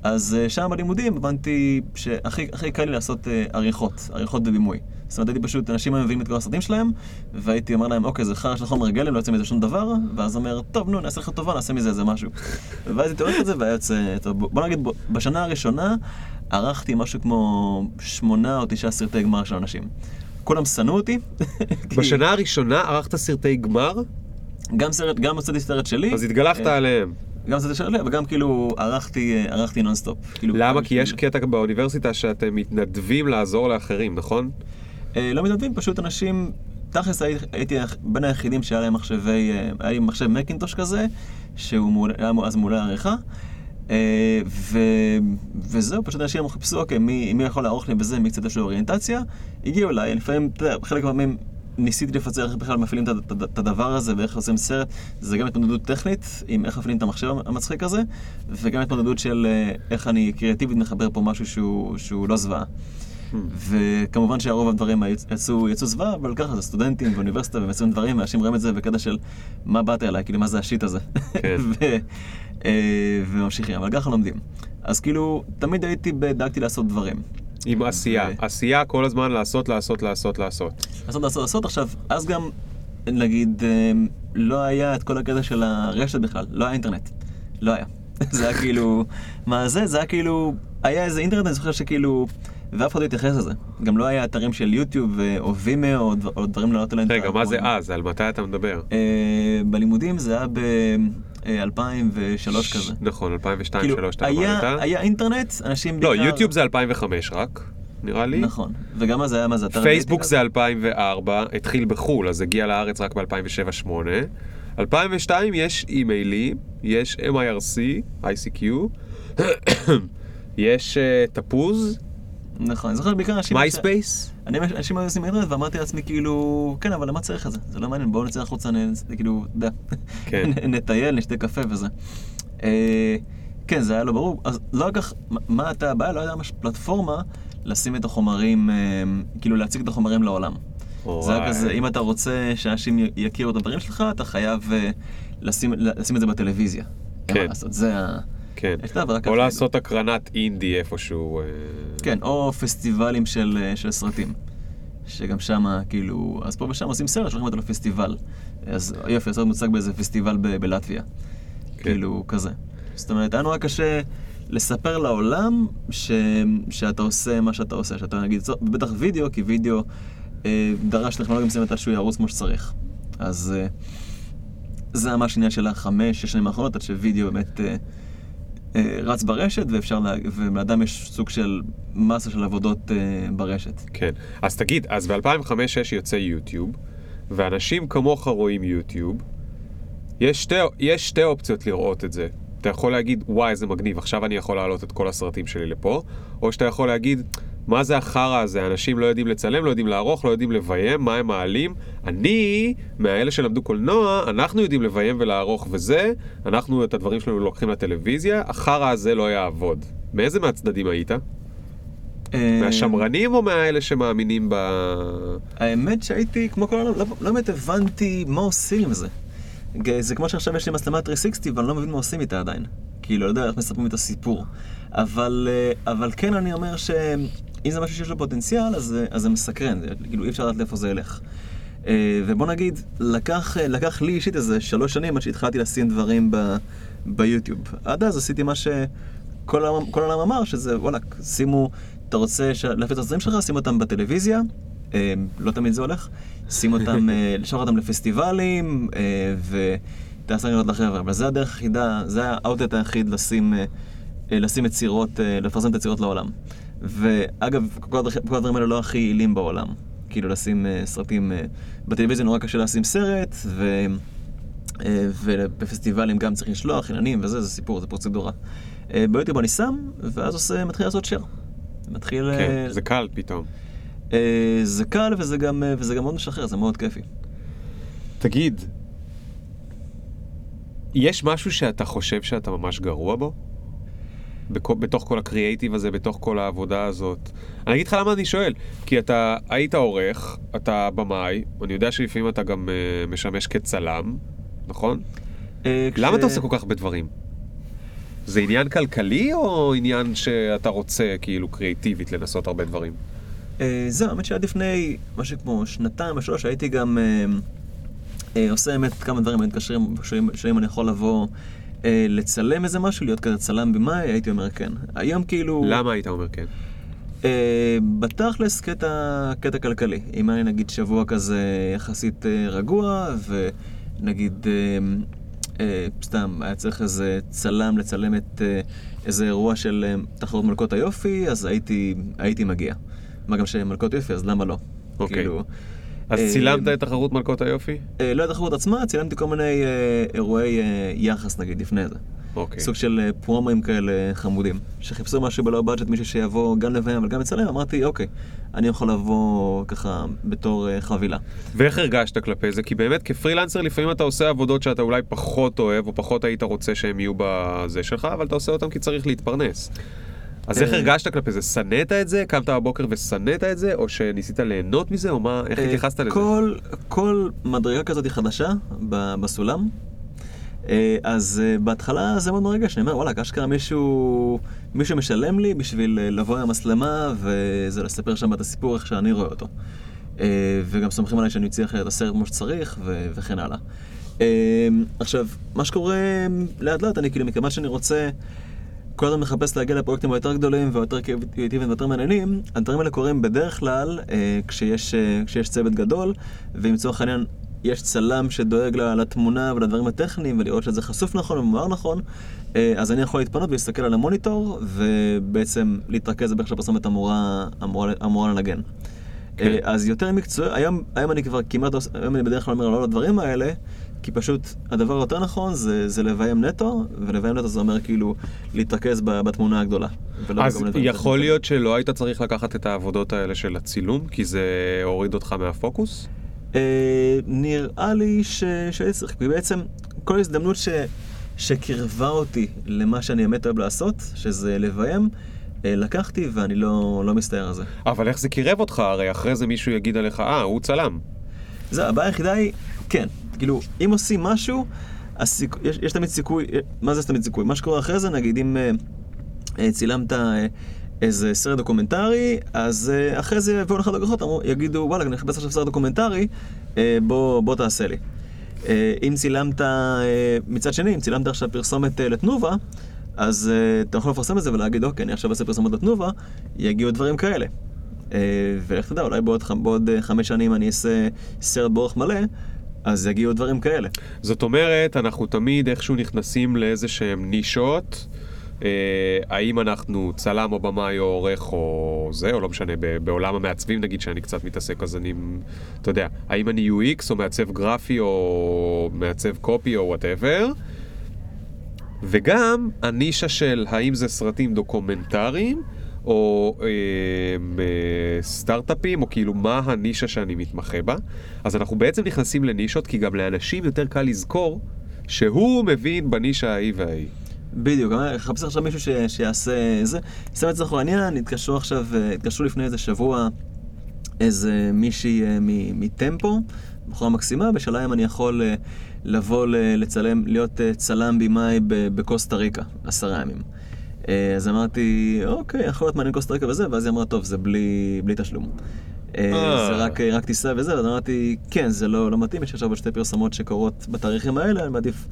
אז אה, שם בלימודים הבנתי שהכי הכי קל לי לעשות אה, עריכות, עריכות בבימוי. זאת אומרת, הייתי פשוט, אנשים היו מביאים את כל הסרטים שלהם, והייתי אומר להם, אוקיי, זה חרא של חומר גלם, לא יוצא מזה שום דבר, ואז אומר, טוב, נו, נעשה לך טובה, נעשה מזה איזה משהו. ואז הייתי עורך את זה, והיה יוצא, טוב, בוא נגיד, בשנה הראשונה ערכתי משהו כמו שמונה או תשעה סרטי גמר של אנשים. כולם שנאו אותי. בשנה הראשונה ערכת סרטי גמר, גם סרט, גם הוצאתי סרט שלי. אז התגלחת אה, עליהם. גם הוצאתי סרט שלי, וגם כאילו ערכתי, אה, ערכתי נונסטופ. כאילו, למה? גם כי יש בשביל- קטע באוניברסיטה שאתם מתנדבים לעזור לאחרים, נכון? אה, לא מתנדבים, פשוט אנשים, תכלס הייתי, הייתי בין היחידים שהיה להם מחשבי, אה, היה לי מחשב מקינטוש כזה, שהוא מעולה- היה אז מעולה עריכה. אה, ו... וזהו, פשוט אנשים חיפשו, אוקיי, מי, מי יכול לערוך לי בזה, מי קצת יש לו אוריינטציה, הגיעו אליי, לפעמים, אתה יודע, חלק מהפעמים ניסיתי לפצח איך בכלל מפעילים את הד- את הדבר הזה ואיך עושים סרט, זה גם התמודדות טכנית עם איך מפעילים את המחשב המצחיק הזה, וגם התמודדות של אה, איך אני קריאטיבית מחבר פה משהו שהוא, שהוא לא זוועה. וכמובן שהרוב הדברים יצאו, יצאו זוועה, אבל ככה זה סטודנטים באוניברסיטה ומייצרים דברים, ואנשים רואים את זה בקטע של מה באת אליי, כאילו מה זה השיט הזה. כן. ו, אה, וממשיכים, אבל ככה לומדים. אז כאילו, תמיד הייתי, דאגתי לעשות דברים. עם עשייה. ו- עשייה כל הזמן לעשות, לעשות, לעשות, לעשות. לעשות, לעשות, לעשות. עכשיו, אז גם, נגיד, אה, לא היה את כל הקטע של הרשת בכלל, לא היה אינטרנט. לא היה. זה היה כאילו, מה זה? זה היה כאילו, היה איזה אינטרנט, אני זוכר שכאילו, ואף אחד לא התייחס לזה. גם לא היה אתרים של יוטיוב אה, או וימאו או, או דברים לעלות עליהם. רגע, מה זה. אז? על מתי אתה מדבר? אה, בלימודים זה היה ב-2003 כזה. נכון, 2002 כאילו, 2003 אתה למדת? היה אינטרנט, אנשים לא, יוטיוב זה 2005 רק, נראה לי. נכון, וגם אז היה מה זה אתר... פייסבוק זה 2004, התחיל בחו"ל, אז הגיע לארץ רק ב-2007-2008. 2002 יש אימיילים, יש MIRC, ICQ, יש אה, תפוז, נכון, אני זוכר בעיקר אנשים... MySpace. אני, אנשים היו עושים אינטרנט ואמרתי לעצמי כאילו, כן, אבל למה צריך את זה? זה לא מעניין, בואו נצא החוצה, כאילו, אתה יודע, כן. נטייל, נשתה קפה וזה. אה, כן, זה היה לא ברור. אז לא רק כך, מה- הייתה הבעיה? לא הייתה ממש פלטפורמה לשים את החומרים, אה, כאילו להציג את החומרים לעולם. זה היה. כזה, אם אתה רוצה שאנשים יכירו את הדברים שלך, אתה חייב אה, לשים, לשים את זה בטלוויזיה. כן. לעשות, זה ה... כן. יש את העבודה או ככה. לעשות הקרנת אינדי איפשהו. אה, כן, או פסטיבלים של, אה, של סרטים. שגם שם, כאילו, אז פה ושם עושים סרט, שולחים אותו לפסטיבל. אז יופי, הסרט מוצג באיזה פסטיבל ב- בלטביה. כן. כאילו, כזה. זאת אומרת, היה נורא קשה לספר לעולם ש... שאתה עושה מה שאתה עושה, שאתה נגיד, בטח וידאו, כי וידאו אה, דרש טכנולוגיה מסוימת שהוא ירוץ כמו שצריך. אז אה, זה ממש עניין של החמש, שש שנים האחרונות, עד שווידאו באמת אה, רץ ברשת, ואפשר, לה... ולאדם יש סוג של מסה של עבודות אה, ברשת. כן. אז תגיד, אז ב-2005-2006 יוצא יוטיוב, ואנשים כמוך רואים יוטיוב, יש שתי, יש שתי אופציות לראות את זה. אתה יכול להגיד, וואי, איזה מגניב, עכשיו אני יכול להעלות את כל הסרטים שלי לפה, או שאתה יכול להגיד, מה זה החרא הזה, אנשים לא יודעים לצלם, לא יודעים לערוך, לא יודעים לביים, מה הם מעלים. אני, מהאלה שלמדו קולנוע, אנחנו יודעים לביים ולערוך וזה, אנחנו את הדברים שלנו לוקחים לטלוויזיה, החרא הזה לא יעבוד. מאיזה מהצדדים היית? אה, מהשמרנים או מהאלה שמאמינים ב... האמת שהייתי, כמו כל העולם, לא, לא באמת הבנתי מה עושים עם זה. זה כמו שעכשיו יש לי מצלמה 360 ואני לא מבין מה עושים איתה עדיין. כאילו, לא יודע איך מספרים את הסיפור. אבל, אה, אבל כן אני אומר שאם זה משהו שיש לו פוטנציאל, אז, אז זה מסקרן. זה, כאילו, אי אפשר לדעת לאיפה זה ילך. אה, ובוא נגיד, לקח, אה, לקח לי אישית איזה שלוש שנים עד שהתחלתי לשים דברים ב, ביוטיוב. עד אז עשיתי מה שכל העולם, אמר, שזה וואלכ, שימו, אתה רוצה ש- להפיץ את הסרטים שלך, שים אותם בטלוויזיה, אה, לא תמיד זה הולך. שים אותם, לשלוח אותם לפסטיבלים, אה, ותעשה רעיונות לחבר'ה. אבל זה הדרך היחידה, זה האאוטלט היחיד לשים, אה, אה, לשים יצירות, אה, לפרסם את היצירות לעולם. ואגב, כל הדברים האלה לא הכי יעילים בעולם. כאילו לשים אה, סרטים, אה, בטלוויזיה נורא קשה לשים סרט, ו... אה, ובפסטיבלים גם צריך לשלוח, עניינים וזה, זה סיפור, זה פרוצדורה. ביוטיוב אני שם, ואז עושה, מתחיל לעשות share. מתחיל... כן, זה קל פתאום. זה קל וזה גם, וזה גם מאוד משחרר, זה מאוד כיפי. תגיד, יש משהו שאתה חושב שאתה ממש גרוע בו? בכ- בתוך כל הקריאייטיב הזה, בתוך כל העבודה הזאת. אני אגיד לך למה אני שואל, כי אתה היית עורך, אתה במאי, אני יודע שלפעמים אתה גם uh, משמש כצלם, נכון? אה, למה כש- אתה עושה כל כך הרבה דברים? זה עניין כלכלי או עניין שאתה רוצה כאילו קריאיטיבית לנסות הרבה דברים? אה, זהו, האמת שעד לפני משהו כמו שנתיים או שלוש הייתי גם אה, אה, עושה באמת כמה דברים, מתקשרים, שואלים אם אני יכול לבוא אה, לצלם איזה משהו, להיות כזה צלם במאי, הייתי אומר כן. היום כאילו... למה היית אומר כן? אה, בתכלס קטע, קטע כלכלי. אם היה נגיד שבוע כזה יחסית אה, רגוע, ונגיד אה, אה, סתם היה צריך איזה צלם לצלם את אה, איזה אירוע של אה, תחרות מלכות היופי, אז הייתי, הייתי מגיע. מה גם שמלכות יופי, אז למה לא? אוקיי. כאילו, אז אה, צילמת את תחרות מלכות היופי? אה, לא את התחרות עצמה, צילמתי כל מיני אה, אירועי יחס נגיד לפני זה. אוקיי. סוג של פרומואים כאלה חמודים, שחיפשו משהו בלא בדג'ט, מישהו שיבוא גם לביים אבל גם לצלם, אמרתי, אוקיי, אני יכול לבוא ככה בתור חבילה. ואיך הרגשת כלפי זה? כי באמת כפרילנסר לפעמים אתה עושה עבודות שאתה אולי פחות אוהב או פחות היית רוצה שהם יהיו בזה שלך, אבל אתה עושה אותם כי צריך להתפרנס. אז איך הרגשת כלפי זה? שנאת את זה? קמת בבוקר ושנאת את זה? או שניסית ליהנות מזה? או מה? איך אה, התייחסת לזה? כל, כל מדרגה כזאת היא חדשה בסולם. אה, אז אה, בהתחלה זה מאוד מרגש, אני אומר, וואלה, אשכרה מישהו, מישהו משלם לי בשביל לבוא עם המצלמה וזה לספר שם את הסיפור איך שאני רואה אותו. וגם סומכים עליי שאני אצליח את הסרט כמו שצריך ו- וכן הלאה. אה, עכשיו, מה שקורה לאט לאט, אני כאילו, מכיוון שאני רוצה כל הזמן מחפש להגיע לפרויקטים היותר גדולים ויותר קריאיטיביים ויותר מעניינים, הדברים האלה קורים בדרך כלל אה, כשיש, אה, כשיש צוות גדול, ואם לצורך העניין יש צלם שדואג לתמונה ולדברים הטכניים ולראות שזה חשוף נכון ומואר נכון, אה, אז אני יכול להתפנות ולהסתכל על המוניטור ובעצם להתרכז באיך שהפרסומת אמורה, אמורה, אמורה לנגן. כן. אה, אז יותר מקצועי, היום, היום אני כבר כמעט, היום אני בדרך כלל אומר לא על הדברים האלה, כי פשוט הדבר היותר נכון זה, זה לביים נטו, ולביים נטו זה אומר כאילו להתרכז בתמונה הגדולה. אז יכול. להיות שלא היית צריך לקחת את העבודות האלה של הצילום, כי זה הוריד אותך מהפוקוס? אה, נראה לי ש- שהייתי צריך, כי בעצם כל הזדמנות ש... שקירבה אותי למה שאני באמת אוהב לעשות, שזה לביים, אה, לקחתי ואני לא, לא מסתער על זה. אבל איך זה קירב אותך? הרי אחרי זה מישהו יגיד עליך, אה, הוא צלם. זה, הבעיה היחידה היא, כן, כאילו, אם עושים משהו, הסיכ... יש, יש תמיד סיכוי, מה זה תמיד סיכוי? מה שקורה אחרי זה, נגיד אם אה, אה, צילמת אה, איזה סרט דוקומנטרי, אז אה, אחרי זה יבואו לך לקוחות, יגידו, וואלה, אני מחפש עכשיו סרט דוקומנטרי, אה, בוא, בוא תעשה לי. אה, אם צילמת, אה, מצד שני, אם צילמת עכשיו פרסומת אה, לתנובה, אז אה, אתה יכול לפרסם את זה ולהגיד, אוקיי, אני עכשיו אעשה פרסומת לתנובה, יגיעו דברים כאלה. אה, ולך תדע, אולי בעוד, בעוד אה, חמש שנים אני אעשה סרט באורך מלא, אז יגיעו דברים כאלה. זאת אומרת, אנחנו תמיד איכשהו נכנסים לאיזה שהם נישות. אה, האם אנחנו צלם או במאי או עורך או זה, או לא משנה, בעולם המעצבים נגיד שאני קצת מתעסק, אז אני, אתה יודע, האם אני UX או מעצב גרפי או מעצב קופי או whatever. וגם הנישה של האם זה סרטים דוקומנטריים או אה, אה, סטארט-אפים, או כאילו מה הנישה שאני מתמחה בה. אז אנחנו בעצם נכנסים לנישות, כי גם לאנשים יותר קל לזכור שהוא מבין בנישה ההיא וההיא. בדיוק, אני מחפש עכשיו מישהו ש, שיעשה זה. סתם לצורך העניין, התקשרו עכשיו, אה, התקשרו לפני איזה שבוע איזה מישהי אה, מ- מטמפו, בחורה מקסימה, בשאלה אם אני יכול אה, לבוא לצלם, להיות צלם במאי בקוסטה ריקה, עשרה ימים. אה, אז אמרתי, אוקיי, יכול להיות מעניין קוסטה ריקה וזה, ואז היא אמרה, טוב, זה בלי, בלי תשלום. אה, אה. זה רק, רק טיסה וזה, אז אמרתי, כן, זה לא, לא מתאים, יש עכשיו עוד שתי פרסומות שקורות בתאריכים האלה, אני מעדיף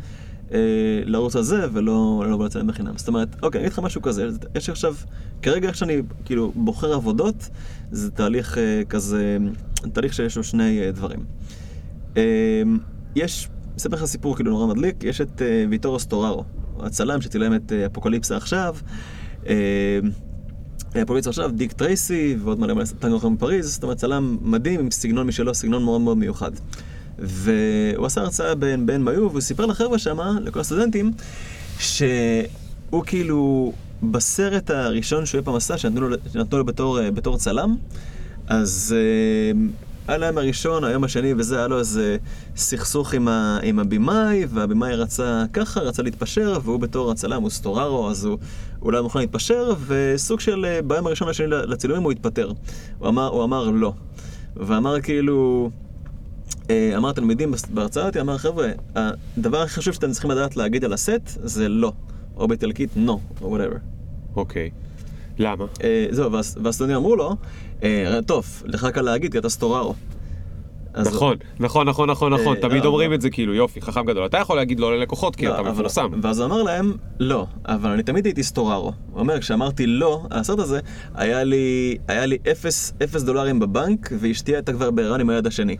אה, לרוץ על זה ולא לא לצלם בחינם. זאת אומרת, אוקיי, אני אגיד לך משהו כזה, יש עכשיו, כרגע איך שאני כאילו בוחר עבודות, זה תהליך אה, כזה תהליך שיש לו שני אה, דברים. אה, יש, אספר לך סיפור כאילו נורא מדליק, יש את אה, ויטורו סטוררו, הצלם שצילם את אה, אפוקליפסה עכשיו. אה, אפוקליפסה עכשיו, דיק טרייסי ועוד מלא מלא אחר מפריז, זאת אומרת צלם מדהים עם סגנון משלו, סגנון מאוד מאוד מיוחד. והוא עשה הרצאה בין בין מיו, והוא סיפר לחבר'ה שמה, לכל הסטודנטים, שהוא כאילו, בסרט הראשון שהוא אי פעם עשה, שנתנו לו, שנתנו לו בתור, אה, בתור צלם, אז אה, היה להם הראשון, היום השני וזה, היה לו איזה סכסוך עם, ה, עם הבמאי, והבמאי רצה ככה, רצה להתפשר, והוא בתור הצלם, הוא סטוררו, אז הוא, הוא לא מוכן להתפשר, וסוג של אה, ביום הראשון והשני לצילומים הוא התפטר. הוא אמר, הוא אמר לא. ואמר כאילו... אה, אמר תלמידים בהרצאה אותי, אמר חבר'ה, הדבר הכי חשוב שאתם צריכים לדעת להגיד על הסט זה לא, או באיטלקית no, או whatever. אוקיי. למה? אה, זהו, והס- והסטודנטים אמרו לו, טוב, לך קל להגיד כי אתה סטוררו. נכון, נכון, נכון, נכון, נכון, אה, תמיד אומרים את זה כאילו, יופי, חכם גדול. אתה יכול להגיד לא ללקוחות כי לא, אתה מפורסם. ואז הוא אמר להם, לא, אבל אני תמיד הייתי סטוררו. הוא אומר, כשאמרתי לא הסרט הזה, היה לי, אפס, דולרים בבנק, ואשתי הייתה כבר בהיריון עם הילד השני.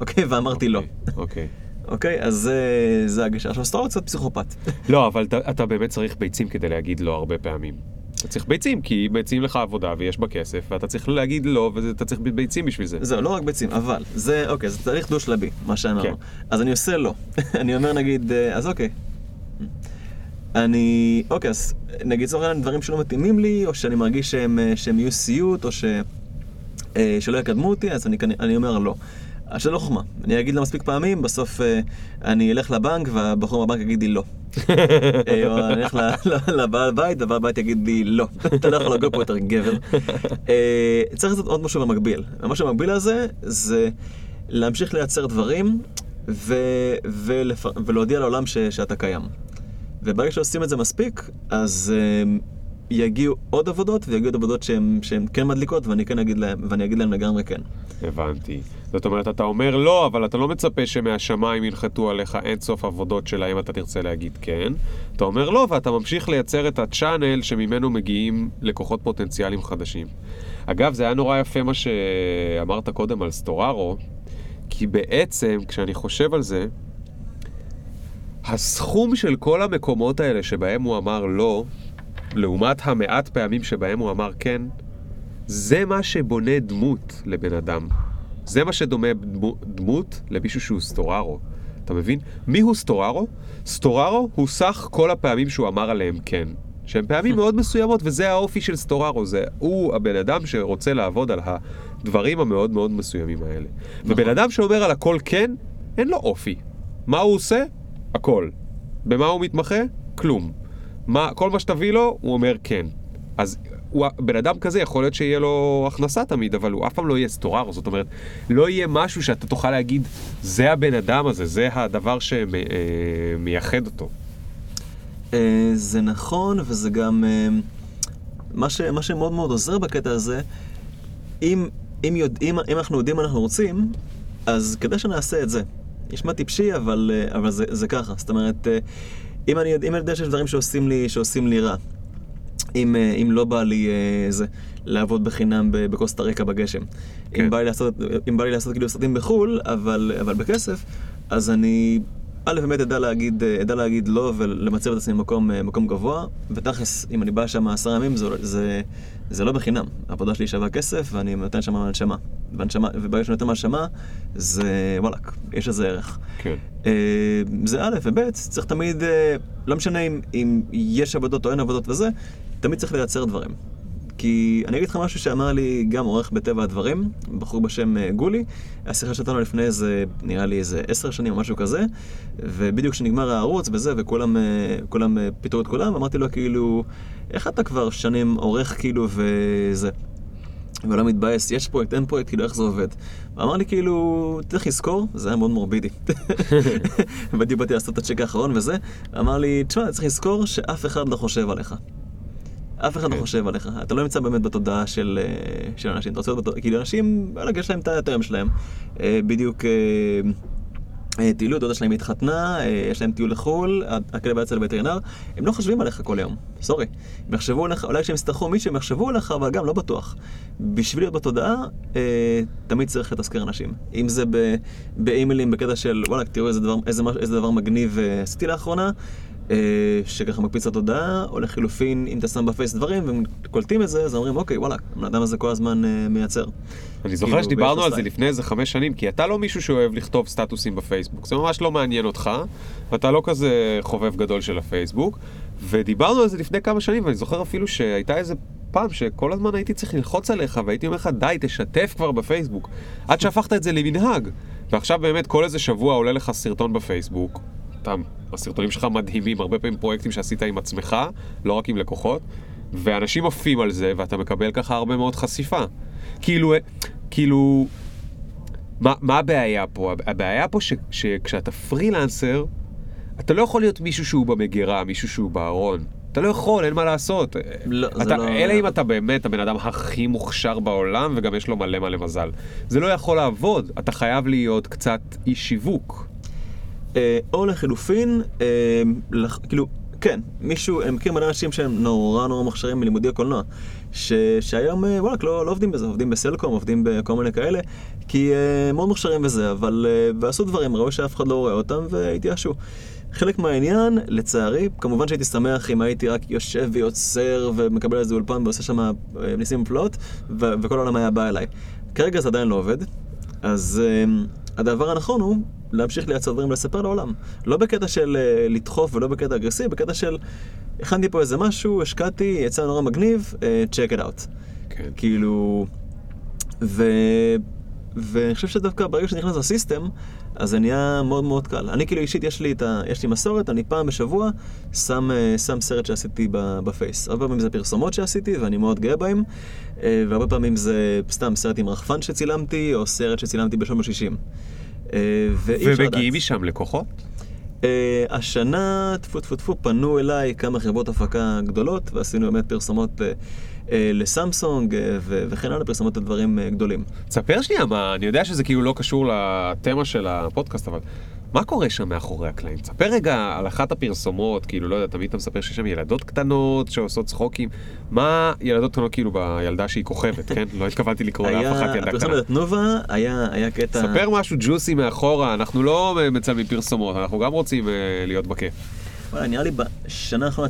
אוקיי, ואמרתי לא. אוקיי. אוקיי, אז זה- זה הגישה. עכשיו, סטוררו קצת פסיכופת. לא, אבל אתה- אתה באמת צריך ביצים כדי להגיד לא הרבה פעמים. אתה צריך ביצים, כי מציעים לך עבודה ויש בה כסף, ואתה צריך להגיד לא, ואתה צריך ביצים בשביל זה. זהו, לא רק ביצים, אבל זה, אוקיי, זה תהליך דו-שלבי, מה שאמרנו. כן. אז אני עושה לא. אני אומר נגיד, אה, אז אוקיי. אני, אוקיי, אז נגיד לצורך העניין דברים שלא מתאימים לי, או שאני מרגיש שהם, אה, שהם יהיו סיוט, או ש, אה, שלא יקדמו אותי, אז אני, אני אומר לא. עכשיו לא חוכמה, אני אגיד לה מספיק פעמים, בסוף אה, אני אלך לבנק והבחור בבנק יגיד לי לא. אה, או אני אלך לבעל בית, ובעל בית יגיד לי לא, אתה לא יכול לגור פה יותר גבר. אה, צריך לעשות עוד משהו במקביל. המשהו במקביל הזה זה להמשיך לייצר דברים ולהודיע לעולם שאתה קיים. וברגע שעושים את זה מספיק, אז יגיעו עוד עבודות ויגיעו עוד עבודות שהן כן מדליקות ואני כן אגיד להם, ואני אגיד להם לגמרי כן. הבנתי. זאת אומרת, אתה אומר לא, אבל אתה לא מצפה שמהשמיים ינחתו עליך אין סוף עבודות שלהם אתה תרצה להגיד כן. אתה אומר לא, ואתה ממשיך לייצר את הצ'אנל שממנו מגיעים לקוחות פוטנציאליים חדשים. אגב, זה היה נורא יפה מה שאמרת קודם על סטוררו, כי בעצם, כשאני חושב על זה, הסכום של כל המקומות האלה שבהם הוא אמר לא, לעומת המעט פעמים שבהם הוא אמר כן, זה מה שבונה דמות לבן אדם. זה מה שדומה דמו- דמות למישהו שהוא סטוררו. אתה מבין? מי הוא סטוררו? סטוררו הוא סך כל הפעמים שהוא אמר עליהם כן. שהן פעמים מאוד מסוימות, וזה האופי של סטוררו. זה הוא הבן אדם שרוצה לעבוד על הדברים המאוד מאוד מסוימים האלה. ובן אדם שאומר על הכל כן, אין לו אופי. מה הוא עושה? הכל. במה הוא מתמחה? כלום. מה, כל מה שתביא לו, הוא אומר כן. אז הוא, בן אדם כזה יכול להיות שיהיה לו הכנסה תמיד, אבל הוא אף פעם לא יהיה סטורר, זאת אומרת, לא יהיה משהו שאתה תוכל להגיד, זה הבן אדם הזה, זה הדבר שמייחד אותו. אה, זה נכון, וזה גם... אה, מה, ש, מה שמאוד מאוד עוזר בקטע הזה, אם, אם, יודעים, אם אנחנו יודעים מה אנחנו רוצים, אז כדאי שנעשה את זה. נשמע טיפשי, אבל, אה, אבל זה, זה ככה. זאת אומרת, אה, אם אני, אם אני יודע שיש דברים שעושים לי, שעושים לי רע, אם, אה, אם לא בא לי אה, זה, לעבוד בחינם בקוסטה ריקה בגשם. כן. אם בא לי לעשות, אם בא לי לעשות כאילו סרטים בחו"ל, אבל, אבל בכסף, אז אני, א', באמת אדע להגיד, אה, אדע להגיד לא ולמצב את עצמי במקום אה, מקום גבוה, ותכלס, אם אני בא שם עשרה ימים, זה, זה, זה לא בחינם. העבודה שלי שווה כסף, ואני נותן שם הנשמה. והנשמה, וברגע שאני נותן מהנשמה, זה וואלכ, יש לזה ערך. כן. אה, זה א', וב', צריך תמיד, אה, לא משנה אם, אם יש עבודות או אין עבודות וזה, תמיד צריך לייצר דברים. כי אני אגיד לך משהו שאמר לי גם עורך בטבע הדברים, בחור בשם אה, גולי, היה שיחה שהייתה לנו לפני איזה, נראה לי איזה עשר שנים או משהו כזה, ובדיוק כשנגמר הערוץ וזה, וכולם אה, כולם אה, פיטרו את כולם, אמרתי לו כאילו, איך אתה כבר שנים עורך כאילו וזה. ולא מתבאס, יש פרויקט, אין פרויקט, כאילו איך זה עובד. ואמר לי כאילו, צריך לזכור, זה היה מאוד מורבידי. בדיוק באתי לעשות את הצ'ק האחרון וזה, אמר לי, תשמע, צריך לזכור שאף אחד לא חושב עליך. אף אחד לא כן. חושב עליך, אתה לא נמצא באמת בתודעה של, אה, של אנשים, אתה רוצה להיות בתודעה, כאילו אנשים, וואלה, יש להם את הטרם שלהם. אה, בדיוק, אה, טיילו, דודה שלהם התחתנה, אה, יש להם טיול לחו"ל, הכלב היה אצל הווטרינר, הם לא חושבים עליך כל יום, סורי. הם יחשבו עליך, אולי כשהם יצטרכו מישהו הם יחשבו עליך, אבל גם לא בטוח. בשביל להיות בתודעה, אה, תמיד צריך לתזכר אנשים. אם זה באימיילים בקטע של, וואלה, תראו איזה דבר, איזה, איזה דבר מגניב אה, עשיתי לאחרונה, אה, שככה מקפיץ לתודעה, או לחילופין, אם אתה שם בפייס דברים והם קולטים את זה, אז אומרים, אוקיי, וואלה, הבן אדם הזה כל הזמן אה, מייצר. אני זוכר כאילו, שדיברנו על זה. לפני איזה חמש שנים, כי אתה לא מישהו שאוהב לכתוב סטטוסים בפייסבוק, זה ממש לא מעניין אותך, ואתה לא כזה חובב גדול של הפייסבוק, ודיברנו על זה לפני כמה שנים, ואני זוכר אפילו שהייתה איזה פעם שכל הזמן הייתי צריך ללחוץ עליך, והייתי אומר לך, די, תשתף כבר בפייסבוק, עד שהפכת את זה למנהג. ועכשיו באמת כל איזה שבוע עולה לך סרטון בפייסבוק, אתה, הסרטונים שלך מדהימים, הרבה פעמים פרויקטים שעשית עם עצמך, לא רק עם לקוחות, ואנשים עפים על זה, ואתה מקבל ככה הרבה מאוד חשיפה. כאילו, כאילו, מה, מה הבעיה פה? הבעיה פה ש, שכשאתה פרילנסר, אתה לא יכול להיות מישהו שהוא במגירה, מישהו שהוא בארון. אתה לא יכול, אין מה לעשות. לא, זה אתה, לא- אלא אם אתה באמת הבן אדם הכי מוכשר בעולם, וגם יש לו מלא מלא מזל. זה לא יכול לעבוד, אתה חייב להיות קצת איש שיווק. אה, או לחילופין, אה, כאילו, כן, מישהו, אני מכיר מלא אנשים שהם נורא נורא מוכשרים מלימודי הקולנוע, ש, שהיום אה, וואלכ לא, לא עובדים בזה, עובדים בסלקום, עובדים בכל מיני כאלה, כי מאוד מוכשרים בזה, אבל, ועשו דברים, ראו שאף אחד לא רואה אותם והתייאשו. חלק מהעניין, לצערי, כמובן שהייתי שמח אם הייתי רק יושב ויוצר ומקבל איזה אולפן ועושה שם ניסים ופלאות, וכל העולם היה בא אליי. כרגע זה עדיין לא עובד, אז הדבר הנכון הוא להמשיך לייצר דברים ולספר לעולם. לא בקטע של uh, לדחוף ולא בקטע אגרסיבי, בקטע של הכנתי פה איזה משהו, השקעתי, יצא נורא מגניב, uh, check it out. כן. כאילו... ו... ואני חושב שדווקא ברגע שנכנס לסיסטם, אז זה נהיה מאוד מאוד קל. אני כאילו אישית, יש לי, את ה... יש לי מסורת, אני פעם בשבוע שם, אה, שם סרט שעשיתי בפייס. הרבה פעמים זה פרסומות שעשיתי, ואני מאוד גאה בהם, אה, והרבה פעמים זה סתם סרט עם רחפן שצילמתי, או סרט שצילמתי בשנות ה-60. ואי אפשר לדעת. ומגיעים משם לקוחות? אה, השנה, טפו טפו טפו, פנו אליי כמה חברות הפקה גדולות, ועשינו באמת פרסומות אה, אה, לסמסונג אה, וכן הלאה, פרסומות לדברים אה, גדולים. תספר שנייה מה, אני יודע שזה כאילו לא קשור לתמה של הפודקאסט, אבל מה קורה שם מאחורי הקלעים? תספר רגע על אחת הפרסומות, כאילו, לא יודע, תמיד אתה מספר שיש שם ילדות קטנות שעושות צחוקים. מה ילדות קטנות, כאילו, בילדה שהיא כוכבת, כן? לא התכוונתי לקרוא לאף אחת ילדה הפרסומת קטנה. לתנובה, היה, היה קטע... ספר משהו ג'וסי מאחורה, אנחנו לא מצלמים פרסומות, אנחנו גם רוצים אה, להיות בכיף. וואלה, נראה לי בשנה האחרונה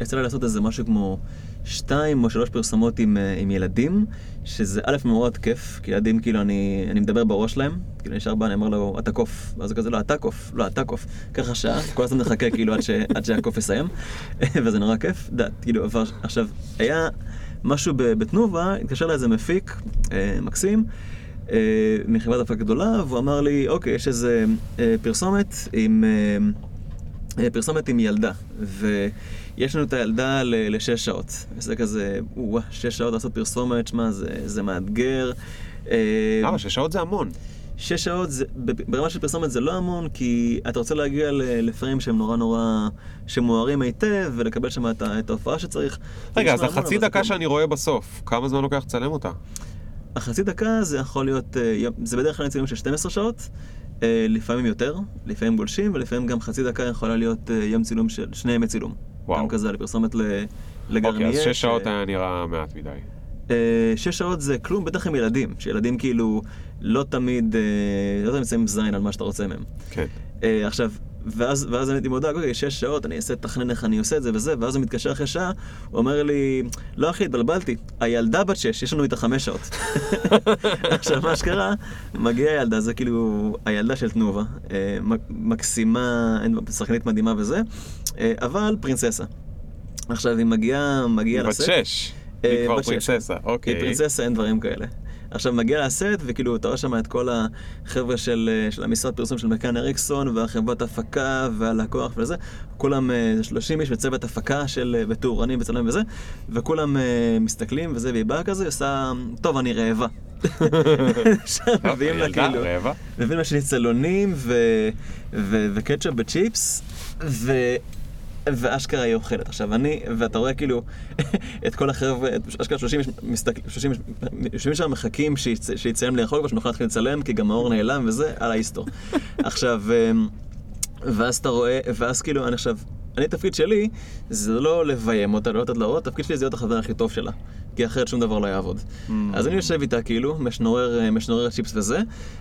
יצא לי לעשות איזה משהו כמו שתיים או שלוש פרסומות עם, אה, עם ילדים, שזה א' מאוד כיף, כי ילדים כאילו אני, אני מדבר בראש שלהם, כאילו נשאר בא, אני אומר לו, אתה קוף, ואז הוא כזה, לא, אתה קוף, לא, אתה קוף, ככה שעה, כל הזמן נחכה כאילו עד, עד שהקוף יסיים, וזה נורא כיף, דעת, כאילו, אבל עכשיו, היה משהו בתנובה, התקשר אליי איזה מפיק, אה, מקסים, אה, מחברת הפקה גדולה, והוא אמר לי, אוקיי, יש איזה אה, פרסומת עם... אה, אה, פרסומת עם ילדה, ויש לנו את הילדה ל- לשש שעות. וזה כזה, וואו, שש שעות לעשות פרסומת, שמע, זה, זה מאתגר. אה, למה? שש שעות זה המון. שש שעות, זה, ברמה של פרסומת זה לא המון, כי אתה רוצה להגיע לפריים שהם נורא נורא, שמוארים היטב, ולקבל שם את, ההופעה שצריך. רגע, אז זה המון, החצי זה דקה. שאני רואה בסוף, כמה זמן לוקח לצלם אותה? החצי דקה זה יכול להיות, אה, זה בדרך כלל צילום של 12 שעות, אה, לפעמים יותר, לפעמים גולשים, ולפעמים גם חצי דקה יכולה להיות יום צילום של שני ימי צילום. וואו. גם כזה לפרסומת ל- אוקיי. אז שש ש- שעות היה נראה מעט מדי. אה, שש שעות זה כלום, בטח עם ילדים, שילדים כאילו לא תמיד, אה, לא תמיד שמים זין על מה שאתה רוצה מהם. כן. אה, עכשיו, ואז, ואז אני הייתי מודאג, אוקיי, שש שעות, אני אעשה תכנן איך אני עושה את זה וזה, ואז הוא מתקשר אחרי שעה, הוא אומר לי, לא אחי, התבלבלתי, הילדה בת שש, יש לנו איתה חמש שעות. עכשיו, מה שקרה, מגיעה ילדה, זה כאילו הילדה של תנובה, מק- מקסימה, שחקנית מדהימה וזה, אבל פרינססה. עכשיו, היא מגיעה, מגיעה בת לסט. שש. אה, היא כבר בת שש. פרינססה, אוקיי. היא פרינססה, אין דברים כאלה. עכשיו מגיע לסט, וכאילו אתה רואה שם את כל החבר'ה של, אה, של המשרד פרסום של מקאן אריקסון, והחברת הפקה, והלקוח וזה, כולם, אה, זה 30 איש בצוות הפקה של, אה, וטורנים וצלמים וזה, וכולם אה, מסתכלים וזה, והיא באה כזה, היא עושה, טוב, אני רעבה. מביאים לה כאילו. מביאים לה שניצלונים ו, ו, וקטשופ בצ'יפס, ו... ואשכרה היא אוכלת. עכשיו, אני, ואתה רואה כאילו את כל החבר'ה, את אשכרה 30 איש מסתכל- 30 איש- יושבים שם מחכים שיצ- שיצא להם לאכול כבר, שנוכל להתחיל לצלם, כי גם האור נעלם וזה, על ההיסטור. עכשיו, אמ, ואז אתה רואה, ואז כאילו, אני עכשיו, אני, התפקיד שלי, זה לא לביים אותה, לא לתת לה עוד, התפקיד שלי זה להיות החבר הכי טוב שלה. כי אחרת שום דבר לא יעבוד. אז אני יושב איתה כאילו, משנורר, אה, משנורר צ'יפס וזה,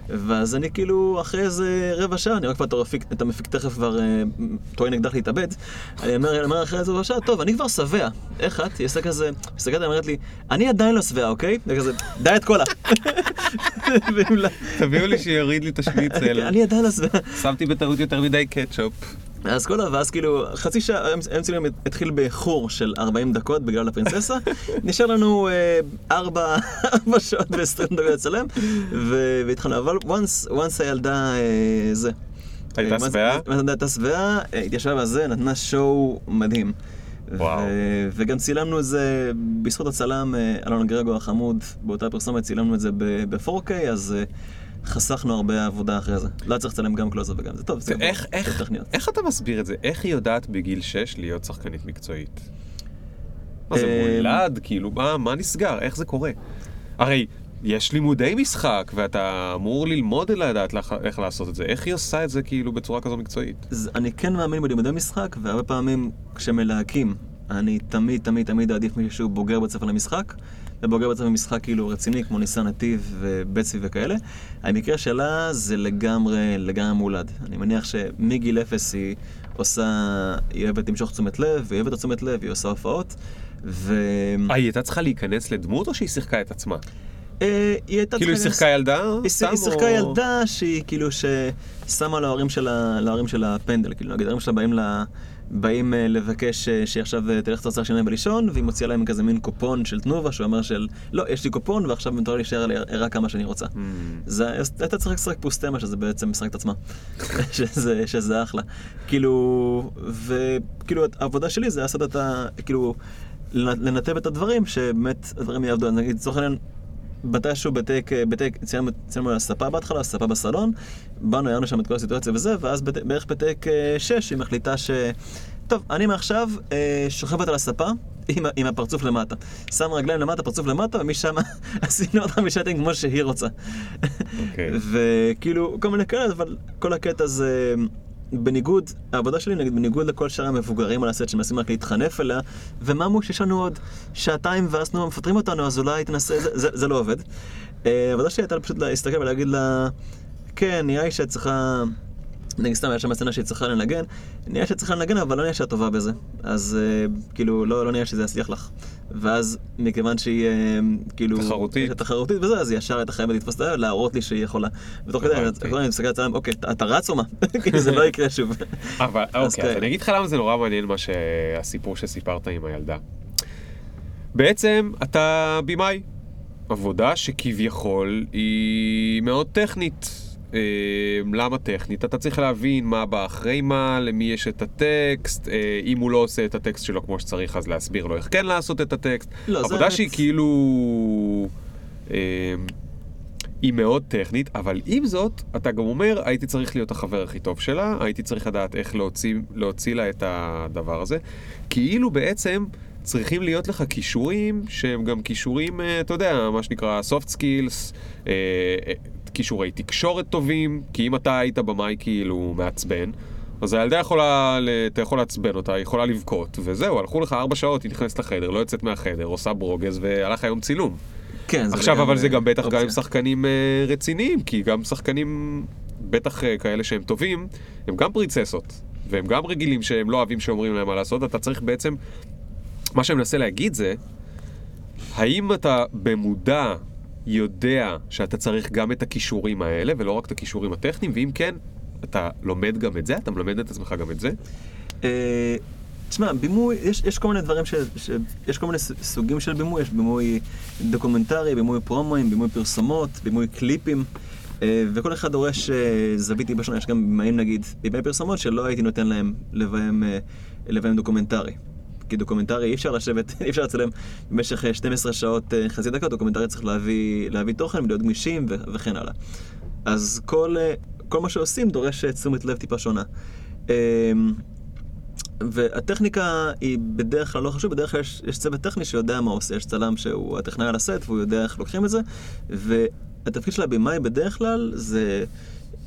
ואז אני כאילו, אחרי איזה רבע שעה, אני רואה כבר את המפיק, את המפיק תכף כבר אה, טוען אקדח להתאבד, אני אומר, אני אומר אחרי איזה רבע שעה, טוב, אני כבר שבע. איך את? היא עושה כזה, מסתכלת, היא אומרת לי, אני עדיין לא שבע, אוקיי? וכזה, דיאט קולה. לה- תביאו לי שיוריד לי את השניצל. אני עדיין לא שבע. שמתי בטעות יותר מדי קטשופ. אז כל ה... ואז כאילו, חצי שעה, האמצע צילום התחיל באיחור של 40 דקות בגלל הפרינססה. נשאר לנו אה, ארבע ארבע שעות ו-20 דקות לצלם, והתחלנו. אבל once, once הילדה אה, זה. הייתה אה, שבעה? הייתה שבעה, אה, התיישבה בזה, נתנה שואו מדהים. וואו. ו- וגם צילמנו את זה, בזכות הצלם אה, אלון גרגו החמוד, באותה פרסומת צילמנו את זה ב-4K, אז חסכנו הרבה עבודה אחרי זה. לא צריך לצלם גם קלוזר וגם זה טוב, זה איך, איך. איך אתה מסביר את זה? איך היא יודעת בגיל 6 להיות שחקנית מקצועית? מה זה אה, מולד? כאילו, מה, מה נסגר? איך זה קורה? הרי יש לימודי משחק, ואתה אמור ללמוד לדעת איך לעשות את זה. איך היא עושה את זה כאילו בצורה כזו מקצועית? אז אני כן מאמין בלימודי משחק, והרבה פעמים כשמלהקים, אני תמיד תמיד תמיד אעדיף מישהו בוגר בית ספר למשחק, ובוגר בית ספר למשחק כאילו רציני, כמו ניסן נתיב ובצי וכאלה. המקרה שלה זה לגמרי, לגמרי מולד. אני מניח שמגיל אפס היא עושה, היא אוהבת למשוך תשומת לב, והיא אוהבת את תשומת לב, היא עושה הופעות, ו... אה, היא הייתה צריכה להיכנס לדמות, או שהיא שיחקה את עצמה? אה, היא הייתה כאילו היא שיחקה ילדה? היא היא שיחקה ילדה שהיא כאילו ששמה להורים שלה, להורים שלה פנדל, כאילו נגיד ההורים שלה באים, לה, באים אה, לבקש אה, שהיא עכשיו אה, תלך לצרצר שלהם ולישון, והיא מוציאה להם כזה מין קופון של תנובה, שהוא אומר של לא, יש לי קופון ועכשיו מותר לי להישאר ערה כמה שאני רוצה. Hmm. זה, הייתה צריכה לשחק פוסטמה, שזה בעצם משחק את עצמה. שזה, שזה אחלה. כאילו, וכאילו העבודה שלי זה לעשות את ה... כאילו, לנתב את הדברים, שבאמת הדברים יעבדו. נגיד, לצורך העניין, מתישהו בטק, בטק, ציינו ציינו על הספה בהתחלה, הספה בסלון, באנו, הערנו שם את כל הסיטואציה וזה, ואז בת, בערך בטק 6 היא מחליטה ש... טוב, אני מעכשיו אה, שוכבת על הספה עם, עם הפרצוף למטה. שם רגליים למטה, פרצוף למטה, ומשם עשינו אותם משטים כמו שהיא רוצה. אוקיי. וכאילו, כל מיני כאלה, אבל כל הקטע זה... בניגוד, העבודה שלי נגיד בניגוד לכל שאר המבוגרים על הסט שמנסים רק להתחנף אליה, וממוש יש לנו עוד שעתיים ואז נו, מפטרים אותנו אז אולי תנסה, זה, זה, זה לא עובד. אה, העבודה שלי הייתה פשוט להסתכל ולהגיד לה, כן, נראה לי שאת צריכה, נגיד סתם היה שם סצנה שהיא צריכה לנגן, נראה שאת צריכה לנגן אבל לא נראה שאת טובה בזה, אז אה, כאילו לא, לא נראה שזה יצליח לך. ואז מכיוון שהיא אה, כאילו... תחרותית. תחרותית וזה, אז ישר הייתה חייבת לתפוס את היד, להראות לי שהיא יכולה. ותוך כדי. אני מסתכל על הצלם, אוקיי, אתה- רץ או מה? כאילו זה לא יקרה שוב. אבל אוקיי, אז כן. אני אגיד לך למה זה נורא מעניין מה שהסיפור שסיפרת עם הילדה. בעצם אתה במאי, עבודה שכביכול היא מאוד טכנית. אה, למה טכנית? אתה צריך להבין מה בא אחרי מה, למי יש את הטקסט, אה, אם הוא לא עושה את הטקסט שלו כמו שצריך אז להסביר לו איך כן לעשות את הטקסט. לא, זה עבודה. שהיא כאילו... אה, היא מאוד טכנית, אבל עם זאת, אתה גם אומר, הייתי צריך להיות החבר הכי טוב שלה, הייתי צריך לדעת איך להוציא, להוציא לה את הדבר הזה. כאילו בעצם צריכים להיות לך כישורים שהם גם כישורים, אה, אתה יודע, מה שנקרא soft skills, אה, כישורי תקשורת טובים, כי אם אתה היית במאי כאילו מעצבן, אז הילדה יכולה, אתה יכול לעצבן אותה, היא יכולה לבכות, וזהו, הלכו לך ארבע שעות, היא נכנסת לחדר, לא יוצאת מהחדר, עושה ברוגז, והלך היום צילום. כן, זה עכשיו, אבל זה גם בטח גם. עם שחקנים אה, רציניים, כי גם שחקנים, בטח אה, כאלה שהם טובים, הם גם פרינצסות, והם גם רגילים שהם לא אוהבים שאומרים להם מה לעשות, אתה צריך בעצם, מה שאני מנסה להגיד זה, האם אתה במודע יודע שאתה צריך גם את הכישורים האלה, ולא רק את הכישורים הטכניים, ואם כן, אתה לומד גם את זה? אתה מלמד את עצמך גם את זה? אה, תשמע, בימוי, יש, יש כל מיני דברים ש, ש... יש כל מיני סוגים של בימוי, יש בימוי דוקומנטרי, בימוי פרומואים, בימוי פרסומות, בימוי קליפים, אה, וכל אחד דורש אה, זווית טיפה שונה. יש גם בימאים נגיד, בימי פרסומות שלא הייתי נותן להם לביים דוקומנטרי. כי דוקומנטרי אי אפשר לשבת, אי אפשר לצלם במשך אה, 12 שעות אה, חצי דקה, דוקומנטרי צריך להביא, להביא תוכן ולהיות גמישים ו- וכן הלאה. אז כל, אה, כל מה שעושים דורש אה, תשומת לב טיפה שונה. אה, והטכניקה היא בדרך כלל לא חשוב, בדרך כלל יש, יש צוות טכני שיודע מה עושה, יש צלם שהוא הטכנאי על הסט והוא יודע איך לוקחים את זה, והתפקיד של הבמאי בדרך כלל זה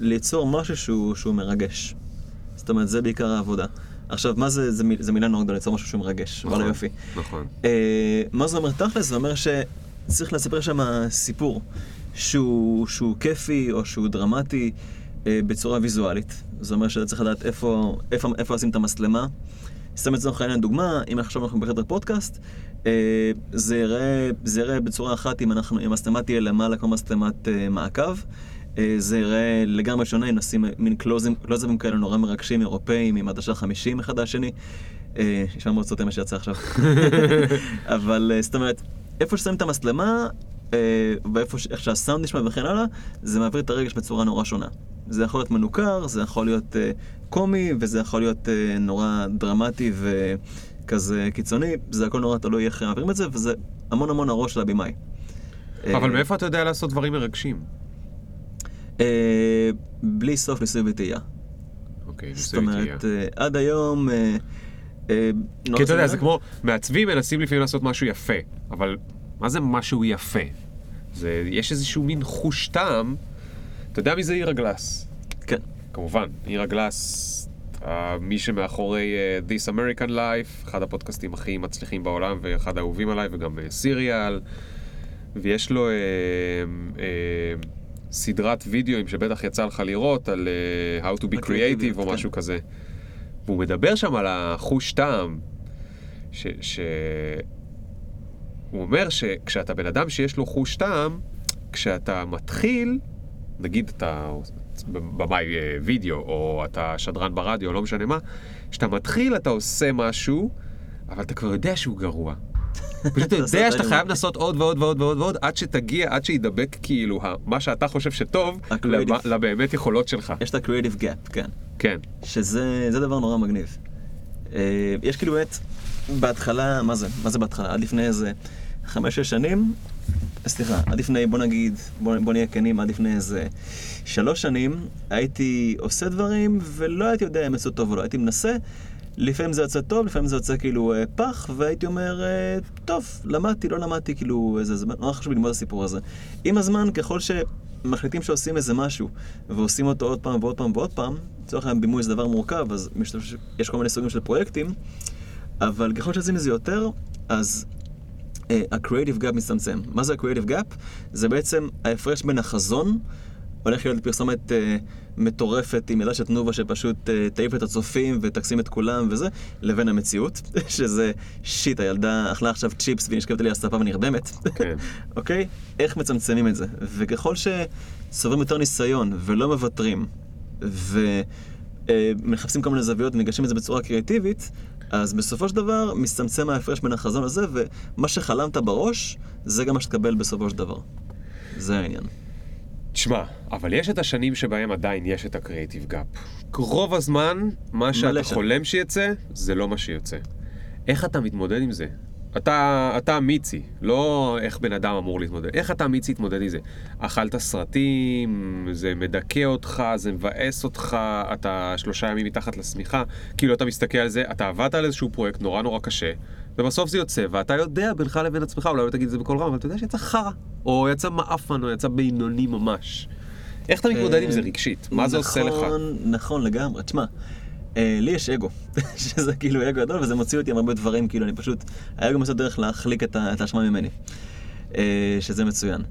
ליצור משהו שהוא, שהוא מרגש. זאת אומרת, זה בעיקר העבודה. עכשיו, מה זה, זה, מיל- זה מילה נורא גדולה, ליצור משהו שהוא מרגש, וואלה יופי. נכון. אה, מה זה אומר תכלס? זה אומר שצריך לספר שם סיפור שהוא, שהוא כיפי או שהוא דרמטי אה, בצורה ויזואלית. זה אומר שאתה צריך לדעת איפה, איפה, איפה לשים את המצלמה. סתם לצורך העניין דוגמה, אם עכשיו אנחנו בחדר פודקאסט, אה, זה ייראה, זה ייראה בצורה אחת אם אנחנו, אם המצלמה תהיה למעלה כמו מצלמת אה, מעקב. אה, זה ייראה לגמרי שונה אם נשים מין קלוזים, קלוזים כאלה נורא מרגשים אירופאים עם עדשה 50 אחד השני. אה, נשמע מאוד סוטה מה שיצא עכשיו. אבל אה, זאת אומרת, איפה ששמים את המצלמה, אה, ואיפה איך שהסאונד נשמע וכן הלאה, זה מעביר את הרגש בצורה נורא שונה. זה יכול להיות מנוכר, זה יכול להיות אה, קומי, וזה יכול להיות אה, נורא דרמטי וכזה קיצוני, זה הכל נורא תלוי איך מעבירים את זה, וזה המון המון הראש של הבמאי. אבל אה, מאיפה אתה יודע לעשות דברים מרגשים? אה, בלי סוף ניסוי וטעייה. אוקיי, זאת ניסוי וטעייה. אומרת, אה, עד היום... אה, נורא כי אתה יודע, זה כמו, מעצבים מנסים לפעמים לעשות משהו יפה, אבל מה זה משהו יפה? זה, יש איזשהו מין חוש טעם, אתה יודע מי זה עיר הגלס? כן. כמובן, עיר הגלס, אה, מי שמאחורי אה, This American Life, אחד הפודקאסטים הכי מצליחים בעולם ואחד האהובים עליי, וגם סיריאל, ויש לו אה, אה, סדרת וידאוים שבטח יצא לך לראות על אה, How to be creative או כן. משהו כזה. והוא מדבר שם על החוש טעם, ש... ש... הוא אומר שכשאתה בן אדם שיש לו חוש טעם, כשאתה מתחיל, נגיד אתה במאי אה, וידאו, או אתה שדרן ברדיו, לא משנה מה, כשאתה מתחיל אתה עושה משהו, אבל אתה כבר יודע שהוא גרוע. פשוט אתה יודע את שאתה חייב לנסות עוד ועוד ועוד ועוד ועוד, עד שתגיע, עד שידבק כאילו מה שאתה חושב שטוב, לבאמת יכולות שלך. יש את ה-creative gap, כן. כן. שזה זה דבר נורא מגניב. אה, יש כאילו באמת, בהתחלה, מה זה? מה זה בהתחלה? עד לפני איזה חמש-שש שנים, סליחה, עד לפני, בוא נגיד, בוא, בוא נהיה כנים, עד לפני איזה שלוש שנים, הייתי עושה דברים ולא הייתי יודע אם יצאו טוב או לא, הייתי מנסה. לפעמים זה יוצא טוב, לפעמים זה יוצא כאילו אה, פח, והייתי אומר, אה, טוב, למדתי, לא למדתי, כאילו, איזה זמן, נורא חשוב לי ללמוד הסיפור הזה. עם הזמן, ככל שמחליטים שעושים איזה משהו, ועושים אותו עוד פעם ועוד פעם ועוד פעם, לצורך העניין בימוי זה דבר מורכב, אז יש- כל מיני סוגים של פרויקטים, אבל ככל שעושים את זה יותר, אז אה, ה-creative gap מצטמצם. מה זה ה-creative gap? זה בעצם ההפרש בין החזון, הולך להיות פרסומת אה, מטורפת עם ידה של תנובה שפשוט אה, תעיף את הצופים ותקסים את כולם וזה, לבין המציאות, שזה שיט, הילדה אכלה עכשיו צ'יפס ונשכבת לי על הספה ונרדמת. כן. אוקיי? איך מצמצמים את זה? וככל שצוברים יותר ניסיון ולא מוותרים, ומחפשים כל מיני זוויות וניגשים לזה בצורה קריאטיבית, אז בסופו של דבר מצטמצם ההפרש בין החזון הזה, ומה שחלמת בראש, זה גם מה שתקבל בסופו של דבר. זה העניין. תשמע, אבל יש את השנים שבהם עדיין יש את ה creative gap. רוב הזמן, מה שאתה שנים. חולם שיצא, זה לא מה שיוצא. איך אתה מתמודד עם זה? אתה, אתה מיצי, לא איך בן אדם אמור להתמודד. איך אתה מיצי להתמודד עם זה? אכלת סרטים, זה מדכא אותך, זה מבאס אותך, אתה שלושה ימים מתחת לשמיכה, כאילו אתה מסתכל על זה, אתה עבדת על איזשהו פרויקט נורא נורא קשה, ובסוף זה יוצא, ואתה יודע בינך לבין עצמך, אולי לא תגיד את זה בקול רם, אבל אתה יודע שיצא חרא, או יצא מעפן, או יצא בינוני ממש. איך אתה מתמודד עם זה רגשית? מה זה עושה לך? נכון, נכון לגמרי. תשמע, אה, לי יש אגו, שזה כאילו אגו גדול, וזה מוציא אותי עם הרבה דברים, כאילו אני פשוט, האגו מוצא דרך להחליק את האשמה ממני, אה, שזה מצוין.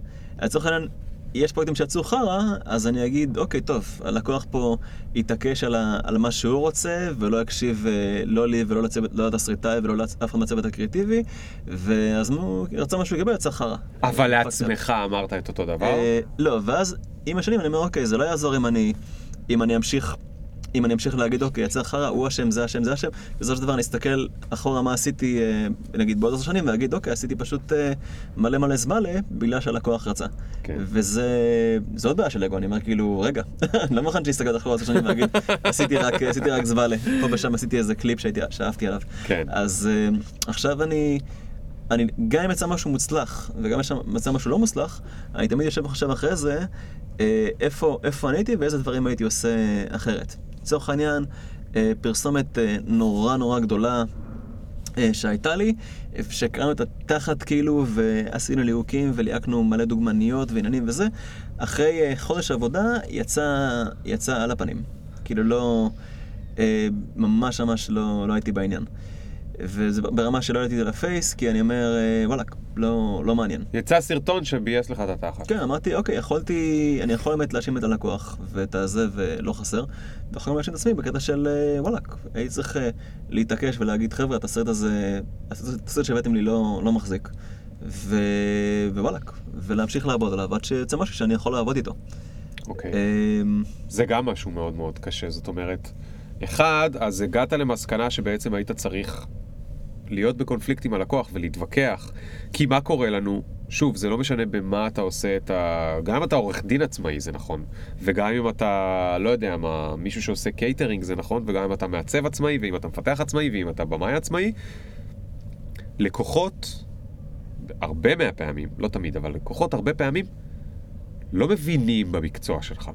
לצורך העניין, יש פרויקטים שיצאו חרא, אז אני אגיד, אוקיי, טוב, הלקוח פה יתעקש על, ה, על מה שהוא רוצה, ולא יקשיב אה, לא לי ולא לצוות, לא לתסריטאי ולא לאף אחד מהצוות הקריאטיבי, ואז הוא רצה משהו יקבל, יצא חרא. אבל אה, לעצמך אמרת את אותו דבר? אה, לא, ואז עם השנים אני אומר, אוקיי, זה לא יעזור אם אני, אם אני אמשיך, אם אני אמשיך להגיד, אוקיי, יצא חרא, הוא אשם, זה אשם, זה אשם, בסופו של דבר אני אסתכל אחורה מה עשיתי, אה, נגיד בעוד עשר שנים, ואגיד, אוקיי, עשיתי פשוט אה, מלא מלא זמלה, בגלל שהלקוח רצה. כן. וזה, זה עוד בעיה של אגו, אני אומר כאילו, רגע, אני לא מוכן להסתכל אחורה עשר שנים ולהגיד, עשיתי רק, עשיתי רק זמלה, פה ושם עשיתי איזה קליפ שהייתי, שאהבתי עליו. כן. אז אה, עכשיו אני, אני, גם אם יצא משהו מוצלח, וגם אם יצא משהו לא מוצלח, אני תמיד יושב וחושב אחרי זה, אה, איפה, איפה אני הייתי ואיזה דברים הייתי עושה אחרת. לצורך העניין, אה, פרסומת אה, נורא נורא גדולה אה, שהייתה לי, שקראנו את התחת כאילו, ועשינו ליהוקים וליהקנו מלא דוגמניות ועניינים וזה. אחרי חודש עבודה יצא, יצא על הפנים. כאילו לא, ממש ממש לא, לא הייתי בעניין. וזה ברמה שלא העליתי את זה לפייס, כי אני אומר, אה, וואלכ, לא, לא מעניין. יצא סרטון שביאס לך את התחת. כן, אמרתי, אוקיי, יכולתי, אני יכול באמת להאשים את הלקוח ואת הזה ולא חסר, ויכול להאשים את עצמי בקטע של אה, וואלאק, הייתי צריך אה, להתעקש ולהגיד, חבר'ה, את הסרט הזה, הסרט שהבאתם לי לא, לא מחזיק. ו... ווואלאק, ולהמשיך לעבוד עליו עד שיוצא משהו שאני יכול לעבוד איתו. אוקיי. אמ, זה גם משהו מאוד מאוד קשה, זאת אומרת, אחד, אז הגעת למסקנה שבעצם היית צריך להיות בקונפליקט עם הלקוח ולהתווכח, כי מה קורה לנו? שוב, זה לא משנה במה אתה עושה את ה... גם אם אתה עורך דין עצמאי זה נכון, וגם אם אתה, לא יודע מה, מישהו שעושה קייטרינג זה נכון, וגם אם אתה מעצב עצמאי, ואם אתה מפתח עצמאי, ואם אתה במאי עצמאי, לקוחות, הרבה מהפעמים, לא תמיד, אבל לקוחות הרבה פעמים, לא מבינים במקצוע שלך.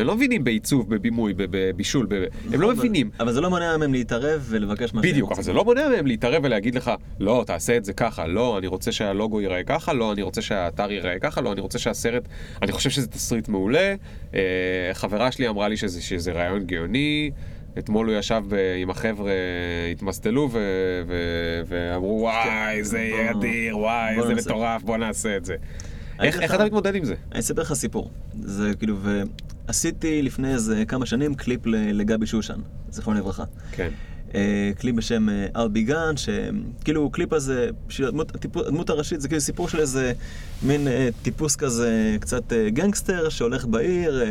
הם לא מבינים בעיצוב, בבימוי, בבישול, ב- הם לא אבל- מבינים. אבל זה לא מונע מהם להתערב ולבקש מה שהם בדיוק, אבל. זה לא מונע מהם להתערב ולהגיד לך, לא, תעשה את זה ככה, לא, אני רוצה שהלוגו ייראה ככה, לא, אני רוצה שהאתר ייראה ככה, לא, אני רוצה שהסרט, אני חושב שזה תסריט מעולה. אה, חברה שלי אמרה לי שזה, שזה רעיון גאוני. אתמול הוא ישב ב- עם החבר'ה, התמסטלו ו- ו- ואמרו, וואי, זה יהיה אדיר, וואי, איזה נעשה." מטורף, בוא נעשה את זה. איך איך אתה מתמודד עם זה? אני אספר לך סיפור. זה כאילו, ועשיתי לפני איזה כמה שנים קליפ לגבי שושן, זיכרונו לברכה. כן. אה, קליפ בשם אה, אל ביגן, שכאילו קליפ הזה, הדמות, הראשית זה כאילו סיפור של איזה מין אה, טיפוס כזה, קצת גנגסטר, שהולך בעיר,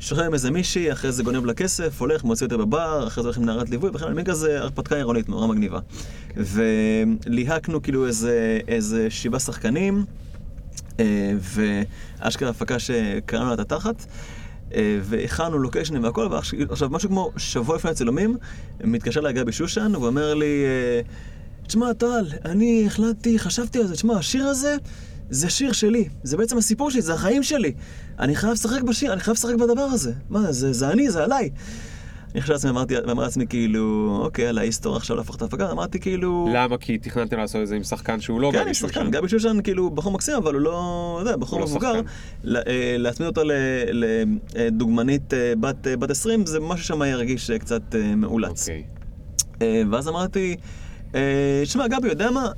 שוכב עם איזה מישהי, אחרי זה גונב לה כסף, הולך, מוציא אותה בבר, אחרי זה הולך עם נערת ליווי, וכן, מין כזה הרפתקה עירונית נורא מגניבה. וליהקנו כאילו איזה, איזה שבעה שחקנים, ואשכרה הפקה שקראנו לה את התחת. אה, והכנו לוקיישנים והכל, ועכשיו משהו כמו שבוע לפני הצילומים, מתקשר אליי גבי שושן, והוא אומר לי, אה, תשמע טל, אני החלטתי, חשבתי על זה, תשמע, השיר הזה זה שיר שלי, זה בעצם הסיפור שלי, זה החיים שלי. אני חייב לשחק בשיר, אני חייב לשחק בדבר הזה. מה, זה, זה אני, זה עליי. אני חושב לעצמי, אמרתי, אמרתי לעצמי כאילו, אוקיי, על ההיסטוריה עכשיו להפוך את ההפקה, אמרתי כאילו... למה? כי תכננתם לעשות את זה עם שחקן שהוא לא כן, גבי יש שחקן, שושן. גבי שושן כאילו בחור מקסים, אבל הוא לא, אתה יודע, בחור לא מבוגר. שחקן. אה, להצמיד אותו לדוגמנית אה, בת אה, בת 20, זה משהו שם ירגיש קצת מאולץ. אוקיי. ואז אמרתי, שמע, גבי, יודע מה?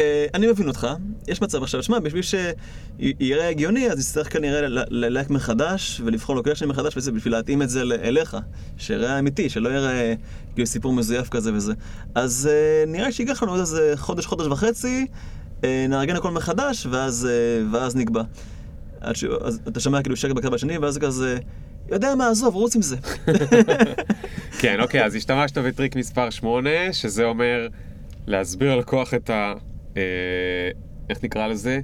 אה, אני מבין אותך, יש מצב עכשיו, שמע, בשביל שיראה הגיוני, אז יצטרך כנראה ללהק מחדש ולבחור לוקיישן מחדש וזה בשביל להתאים את זה אליך, שיראה אמיתי, שלא יראה כאילו סיפור מזויף כזה וזה. אז אה, נראה שייקח לנו עוד איזה חודש, חודש וחצי, אה, נארגן הכל מחדש, ואז, ואז נקבע. ש... אז אתה שומע כאילו שקט בקו השני, ואז זה כזה, יודע מה, עזוב, רוץ עם זה. כן, אוקיי, אז השתמשת בטריק מספר 8, שזה אומר להסביר ללקוח את ה... אה, איך נקרא לזה?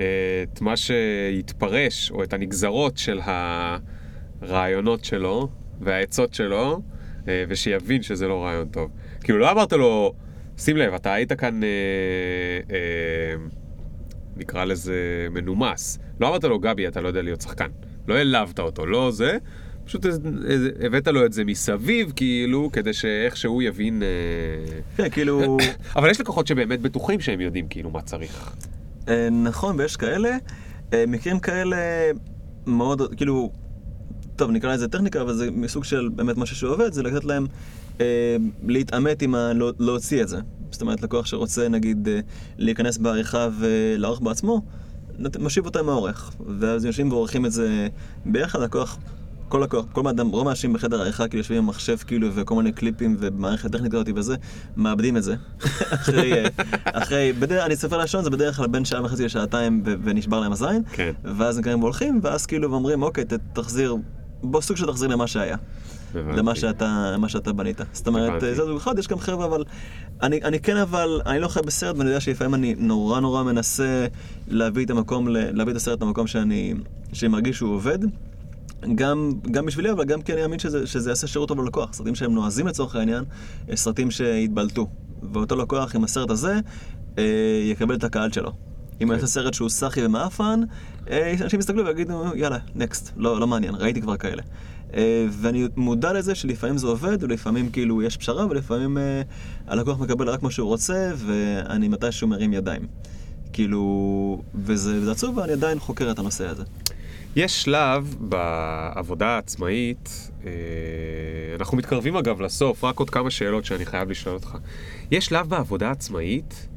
אה, את מה שיתפרש, או את הנגזרות של הרעיונות שלו והעצות שלו, אה, ושיבין שזה לא רעיון טוב. כאילו, לא אמרת לו, שים לב, אתה היית כאן, אה, אה, נקרא לזה מנומס. לא אמרת לו, גבי, אתה לא יודע להיות שחקן. לא העלבת אותו, לא זה. פשוט הבאת לו את זה מסביב, כאילו, כדי שאיכשהו יבין... אה, כן, כאילו... אבל יש לקוחות שבאמת בטוחים שהם יודעים כאילו מה צריך. אה, נכון, ויש כאלה. אה, מקרים כאלה מאוד, כאילו, טוב, נקרא לזה טכניקה, אבל זה מסוג של באמת משהו שעובד, זה לתת להם אה, להתעמת עם ה... לא- להוציא את זה. זאת אומרת, לקוח שרוצה, נגיד, אה, להיכנס בעריכה ולערוך בעצמו, משיב אותו עם העורך. ואז יושבים ועורכים את זה ביחד, לקוח... כל לקוח, כל אדם, רוב האנשים בחדר העריכה כאילו יושבים עם מחשב כאילו וכל מיני קליפים ומערכת טכנית כזאת וזה, מאבדים את זה. אחרי, אה, אחרי, בדרך, אני אספר לשון, זה בדרך כלל בין שעה וחצי לשעתיים ונשבר להם הזין. כן. ואז הם קמים והולכים, ואז כאילו אומרים, אוקיי, ת- תחזיר, בוא סוג של תחזיר למה שהיה. למה שאתה, מה שאתה בנית. זאת אומרת, הבנתי. זה זוג אחד, יש גם חבר'ה, אבל אני, אני כן אבל, אני לא חי בסרט, ואני יודע שלפעמים אני נורא נורא מנסה להביא את המקום, להביא את הסרט למקום שאני, שאני מרגיש שהוא עובד. גם, גם בשבילי, אבל גם כי אני מאמין שזה, שזה יעשה שירות טוב ללקוח. סרטים שהם נועזים לצורך העניין, אה, סרטים שהתבלטו. ואותו לקוח עם הסרט הזה, אה, יקבל את הקהל שלו. אם הוא יעשה סרט שהוא סאחי ומאפן, אה, אנשים יסתכלו ויגידו, יאללה, נקסט, לא, לא מעניין, ראיתי כבר כאלה. אה, ואני מודע לזה שלפעמים זה עובד, ולפעמים כאילו יש פשרה, ולפעמים אה, הלקוח מקבל רק מה שהוא רוצה, ואני מתישהו מרים ידיים. כאילו, וזה, וזה עצוב, ואני עדיין חוקר את הנושא הזה. יש שלב בעבודה העצמאית, אה, אנחנו מתקרבים אגב לסוף, רק עוד כמה שאלות שאני חייב לשאול אותך. יש שלב בעבודה העצמאית,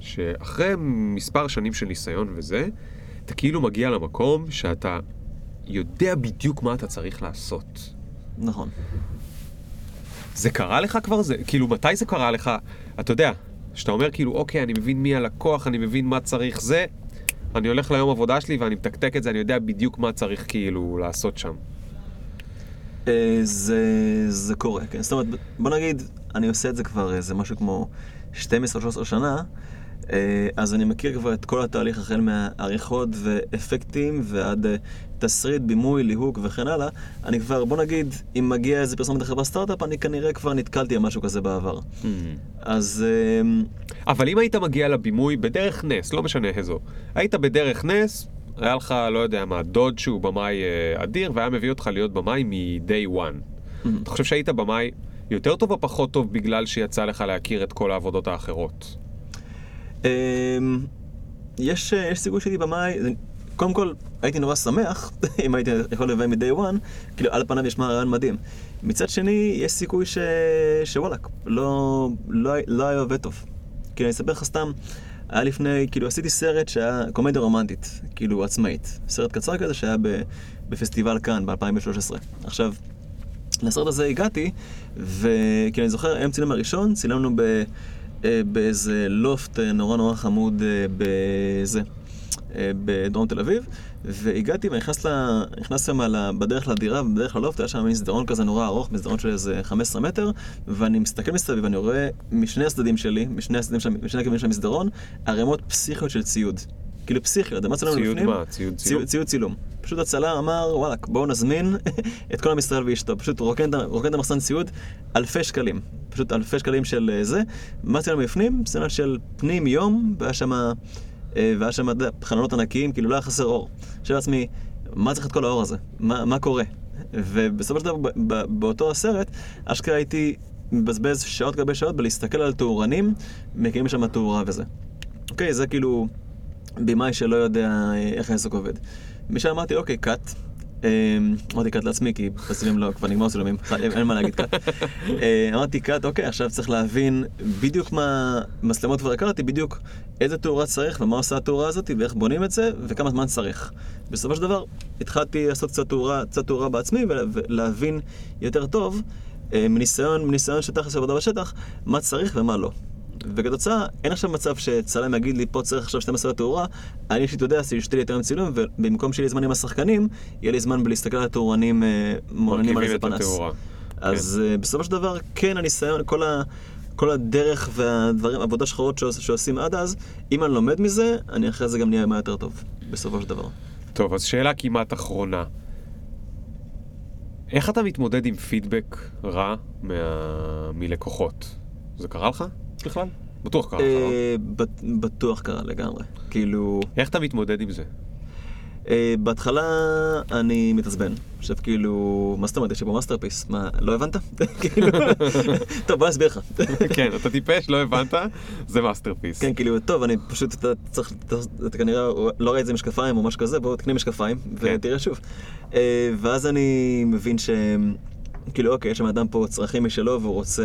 שאחרי מספר שנים של ניסיון וזה, אתה כאילו מגיע למקום שאתה יודע בדיוק מה אתה צריך לעשות. נכון. זה קרה לך כבר? זה, כאילו, מתי זה קרה לך? אתה יודע, שאתה אומר כאילו, אוקיי, אני מבין מי הלקוח, אני מבין מה צריך זה, אני הולך ליום עבודה שלי ואני מתקתק את זה, אני יודע בדיוק מה צריך כאילו לעשות שם. אה, זה, זה קורה, כן. זאת אומרת, בוא נגיד, אני עושה את זה כבר איזה משהו כמו 12-13 שנה, אה, אז אני מכיר כבר את כל התהליך החל מהעריכות ואפקטים ועד אה, תסריט, בימוי, ליהוק וכן הלאה. אני כבר, בוא נגיד, אם מגיע איזה פרסומת לחברה סטארט-אפ, אני כנראה כבר נתקלתי על משהו כזה בעבר. אז... אה, אבל אם היית מגיע לבימוי בדרך נס, לא משנה איזו, היית בדרך נס, היה לך, לא יודע מה, דוד שהוא במאי אה, אדיר, והיה מביא אותך להיות במאי מ-day one. אתה חושב שהיית במאי יותר טוב או פחות טוב בגלל שיצא לך להכיר את כל העבודות האחרות? אמ, יש, אה, יש סיכוי שהייתי במאי, קודם כל הייתי נורא שמח אם הייתי יכול לביים מ-day one, כאילו על פניו נשמע רעיון מדהים. מצד שני, יש סיכוי ש... שוואלאק, לא, לא, לא היה עובד טוב. כאילו, אני אספר לך סתם, היה לפני, כאילו עשיתי סרט שהיה קומדיה רומנטית, כאילו עצמאית. סרט קצר כזה שהיה ב, בפסטיבל כאן ב-2013. עכשיו, לסרט הזה הגעתי, וכי אני זוכר, היום צילם הראשון, צילמנו ב, באיזה לופט אה, נורא נורא חמוד אה, בזה, אה, בדרום תל אביב, והגעתי ואני נכנס, ל, נכנס שם בדרך לדירה, בדרך ללופט, היה שם מסדרון כזה נורא ארוך, מסדרון של איזה 15 מטר, ואני מסתכל מסביב, ואני רואה משני הצדדים שלי, משני הכיוונים של המסדרון, ערימות פסיכיות של ציוד. כאילו פסיכיות, מה צילמנו ציוד לפנים? מה? ציוד צילום? ציוד, ציוד צילום. פשוט הצלם אמר, וואלכ, בואו נזמין את כל עם ישראל ואשתו. פשוט רוקן את המחסן ציוד, אלפי שקלים. פשוט אלפי שקלים של אה, זה. מה צילם בפנים? סצנה של פנים יום, והיה שם, אה, והיה שם, יודע, חלונות ענקיים, כאילו לא היה חסר אור. חושב לעצמי, מה צריך את כל האור הזה? מה, מה קורה? ובסופו של דבר, באותו הסרט, אשכרה הייתי מבזבז שעות גבי שעות בלהסתכל על תאורנים, מקימים שם תאורה וזה. אוקיי, זה כאילו במאי שלא יודע אה, איך העסק עובד. משם אמרתי, אוקיי, קאט. אמ, אמרתי קאט לעצמי, כי בצילומים לא, כבר נגמר צילומים, אין אין מה להגיד קאט. אה, אמרתי קאט, אוקיי, עכשיו צריך להבין בדיוק מה, מצלמות כבר הכרתי, בדיוק איזה תאורה צריך ומה עושה התאורה הזאת ואיך בונים את זה וכמה זמן צריך. בסופו של דבר התחלתי לעשות קצת תאורה, קצת תאורה בעצמי ולה- ולהבין יותר טוב, אה, מניסיון, מניסיון של תכלס עבודה בשטח, מה צריך ומה לא. וכתוצאה, אין עכשיו מצב שצלם יגיד לי, פה צריך עכשיו 12 תאורה, אני אישית יודע שישתה לי יותר עם צילום, ובמקום שיהיה לי זמן עם השחקנים, יהיה לי זמן בלהסתכל על התאורנים אה, מעוננים על איזה פנס. אז אה, בסופו של דבר, כן, הניסיון, כל, ה, כל הדרך והדברים, עבודה שחורות שעוש, שעושים עד אז, אם אני לומד מזה, אני אחרי זה גם נהיה מה יותר טוב, בסופו של דבר. טוב, אז שאלה כמעט אחרונה. איך אתה מתמודד עם פידבק רע מה... מלקוחות? זה קרה לך בכלל? בטוח קרה לך, לא? אה, בט- בטוח קרה לגמרי. כאילו, איך אתה מתמודד עם זה? אה, בהתחלה אני מתעצבן. עכשיו כאילו, מה זאת אומרת, יש לי פה masterpiece, מה, לא הבנת? כאילו, טוב, בוא נסביר לך. כן, אתה טיפש, לא הבנת? זה masterpiece. כן, כאילו, טוב, אני פשוט, אתה צריך, אתה, כנראה לא ראית את זה עם משקפיים או משהו כזה, בוא תקנה משקפיים, כן. ותראה שוב. אה, ואז אני מבין ש... כאילו, אוקיי, יש שם אדם פה צרכים משלו והוא רוצה.